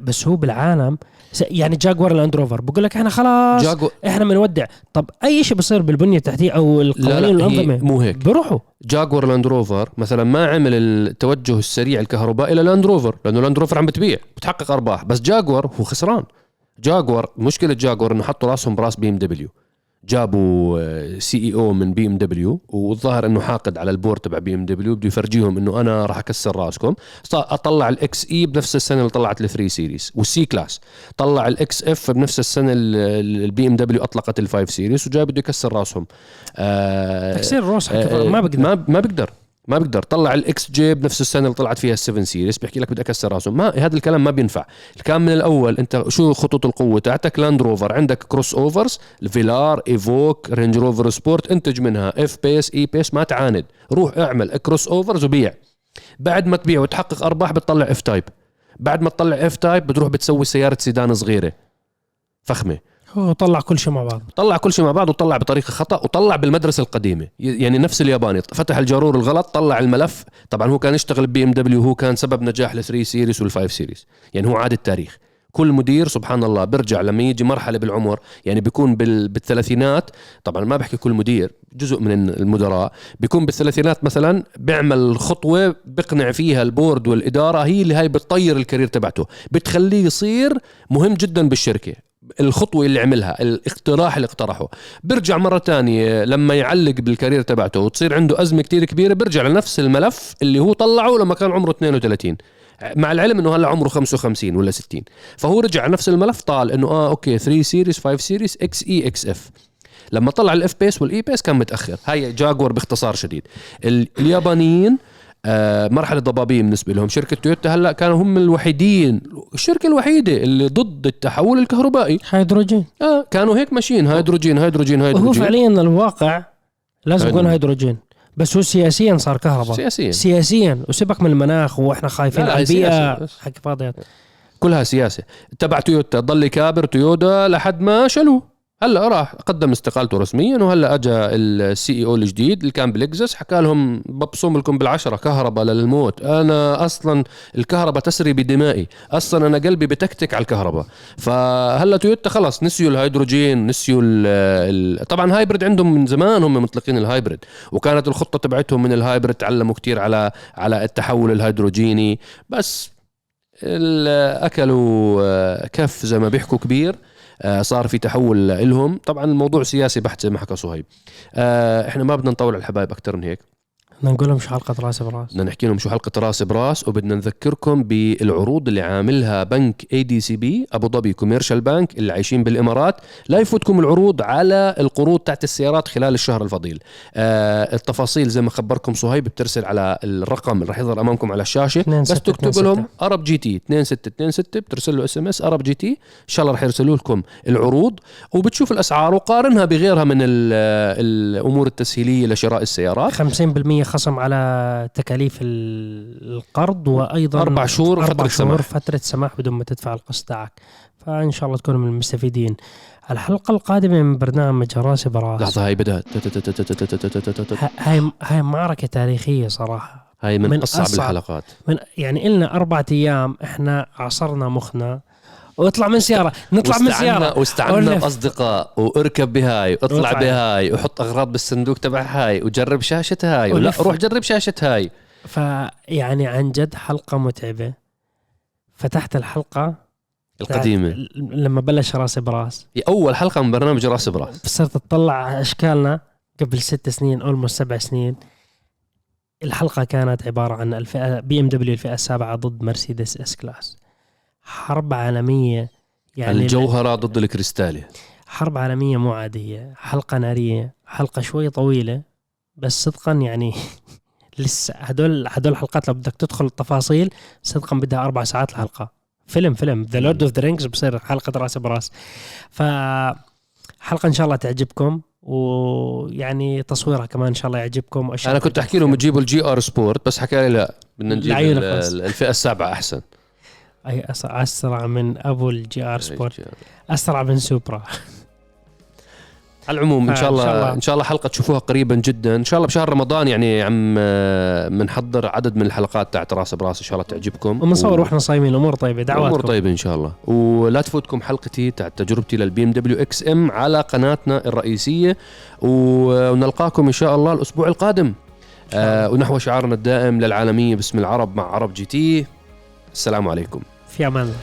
بس هو بالعالم يعني جاكور لاند روفر بقول لك إحنا خلاص جاكو... إحنا بنودع طب أي شيء بصير بالبنية التحتية أو القوانين والانظمه مو هيك. بروحوا. جاكور لاند روفر مثلا ما عمل التوجه السريع الكهربائي إلى لاند روفر لأنه لاند روفر عم بتبيع بتحقق أرباح. بس جاكور هو خسران. جاكور مشكلة جاكور إنه حطوا راسهم براس بي إم دبليو. جابوا سي إي أو من بي إم دبليو والظاهر إنه حاقد على ال board تبع BMW بده يفرجيهم إنه أنا راح أكسر راسكم. أطلع ال XE بنفس السنة اللي طلعت ال three series وال C-Class طلع ال XF بنفس السنة ال BMW أطلقت ال five series وجاي بده يكسر راسهم. آه تكسير راس آه ما بقدر. ما, ما بقدر. ما بقدر. طلع ال XJ بنفس السنة اللي طلعت فيها ال seven series بيحكي لك بدي اكسر راسه ما هذا الكلام ما بينفع. الكلام من الأول أنت شو خطوط القوة تاعتك؟ لاند روفر عندك crossovers الفيلار ايفوك رينج روفر Sport انتج منها F-Pace E-Pace ما تعاند. روح اعمل crossovers وبيع. بعد ما تبيع وتحقق أرباح بتطلع F-Type بعد ما تطلع F-Type بتروح بتسوي سيارة سيدان صغيرة. فخمة. هو طلع كل شيء مع بعض. طلع كل شيء مع بعض وطلع بطريقة خطأ وطلع بالمدرسة القديمة. يعني نفس الياباني. فتح الجارور الغلط طلع الملف. طبعا هو كان يشتغل BMW وهو كان سبب نجاح ال3 series وال5 series يعني هو عاد التاريخ. كل مدير سبحان الله بيرجع لما يجي مرحلة بالعمر يعني بيكون بالثلاثينات. طبعا ما بحكي كل مدير جزء من المدراء. بيكون بالثلاثينات مثلا بيعمل خطوة بقنع فيها ال board والإدارة هي اللي هاي بتطير ال career تبعته. بتخليه يصير مهم جدا بالشركة. الخطوة اللي عملها الاقتراح اللي اقترحه. بيرجع مرة تانية لما يعلق بال career تبعته وتصير عنده أزمة كتير كبيرة بيرجع لنفس الملف اللي هو طلعه لما كان عمره 32 مع العلم إنه هلا عمره 55 ولا 60 فهو رجع نفس الملف طلع إنه آه okay 3 series 5 series XE XF لما طلع ال F-Pace وال E-Pace كان متأخر. هاي جاكور باختصار شديد. اليابانيين آه، مرحلة ضبابية بالنسبة لهم. شركة تويوتا هلا كانوا هم الوحيدين الشركة الوحيدة اللي ضد التحول الكهربائي. هيدروجين. آه كانوا هيك ماشيين. هيدروجين هيدروجين هيدروجين. هو فعليا الواقع لازم يكون هيدروجين. بس هو سياسيا صار كهرباء. سياسيا. سياسيا وسيبك من المناخ وإحنا خايفين على البيئة. حكي فاضيات. كلها سياسة. تبع تويوتا ضل كابر تويوتا لحد ما شالوه. هلا راح قدم استقالته رسميا وهلا اجى ال CEO الجديد اللي كان بلكزس حكى لهم ببصم لكم بالعشرة كهرباء للموت. أنا أصلا الكهرباء تسري بدمائي أصلا أنا قلبي بتكتك على الكهرباء. فهلا تويوتا خلص نسيوا الهيدروجين نسيوا ال ال طبعا hybrid عندهم من زمان هم مطلقين ال hybrid وكانت الخطة تبعتهم من ال hybrid تعلموا كتير على على التحول الهيدروجيني. بس أكلوا كف زي ما بيحكوا كبير. صار في تحول لهم. طبعا الموضوع سياسي بحت زي ما حكى صهيب. آه، إحنا ما بدنا نطول على الحبايب أكثر من هيك. بدنا نقول لهم شو حلقة رأس براس. بدنا نحكي لهم شو حلقة رأس براس وبدنا نذكركم بالعروض اللي عاملها بنك ADCB أبو ظبي Commercial Bank اللي عايشين بالإمارات. لا يفوتكم العروض على القروض تاعت السيارات خلال الشهر الفضيل. آه التفاصيل زي ما خبركم صهيب بترسل على الرقم اللي راح يظهر أمامكم على الشاشة. بس تكتبوا لهم. Arab GT 2626 بترسل له SMS Arab GT إن شاء الله راح يرسلوا لكم العروض. وبتشوف الأسعار وقارنها بغيرها من ال- الأمور التسهيلية لشراء السيارات. 50% خصم على تكاليف ال- القرض وأيضا أربع شهور أربع فترة شهور سماح. فتره سماح بدون ما تدفع القسط تاعك فان شاء الله تكونوا من المستفيدين الحلقة القادمه من برنامج راس براس لحظه هاي بدات هاي هاي معركه تاريخيه صراحة هاي من, من اصعب. الحلقات من يعني إلنا أربعة أيام إحنا عصرنا مخنا واطلع من سيارة نطلع من سيارة. واستعنا. بأصدقاء واركب بهاي واطلع. بهاي وحط أغراض بالصندوق تبع هاي وجرب شاشة هاي ولا. روح جرب شاشة هاي. فيعني عن جد حلقة متعبة. فتحت الحلقة. القديمة. لما بلش راسي براس. هي أول حلقة من برنامج راس براس. صرت أطلع أشكالنا قبل ست سنين almost سبع سنين. الحلقة كانت عبارة عن الفئة BMW الفئة السابعة ضد مرسيدس S-Class حرب عالمية يعني الجوهرة ضد الكريستالي حرب عالمية مو عادية حلقة نارية حلقة شوي طويلة بس صدقا يعني لسه هدول هدول الحلقات لو بدك تدخل التفاصيل صدقا بدها أربع ساعات الحلقة. فيلم فيلم. The Lord of the Rings بصير حلقة رأس براس. ف حلقة إن شاء الله تعجبكم ويعني تصويرها كمان إن شاء الله يعجبكم. أنا كنت أحكي لهم تجيبوا ال GR Sport بس حكى لي لا بدنا نجيب. الفئة السابعة أحسن. أي أس- أسرع من أبو ال GR Sport. أسرع من سوبرا. على العموم إن فإن شاء الله. إن شاء الله حلقة تشوفوها قريبا جدا. إن شاء الله بشهر رمضان يعني عم آه، بنحضر عدد من الحلقات تاعت راس براس إن شاء الله تعجبكم. ومنصور و- وإحنا صايمين الأمور طيبة امور دعواتكم طيبة إن شاء الله. ولا تفوتكم حلقتي تاعت تجربتي لل BMW XM على قناتنا الرئيسية. ونلقاكم إن شاء الله الأسبوع القادم. آه ونحو شعارنا الدائم للعالمية باسم العرب مع عرب GT. السلام عليكم. في أمان الله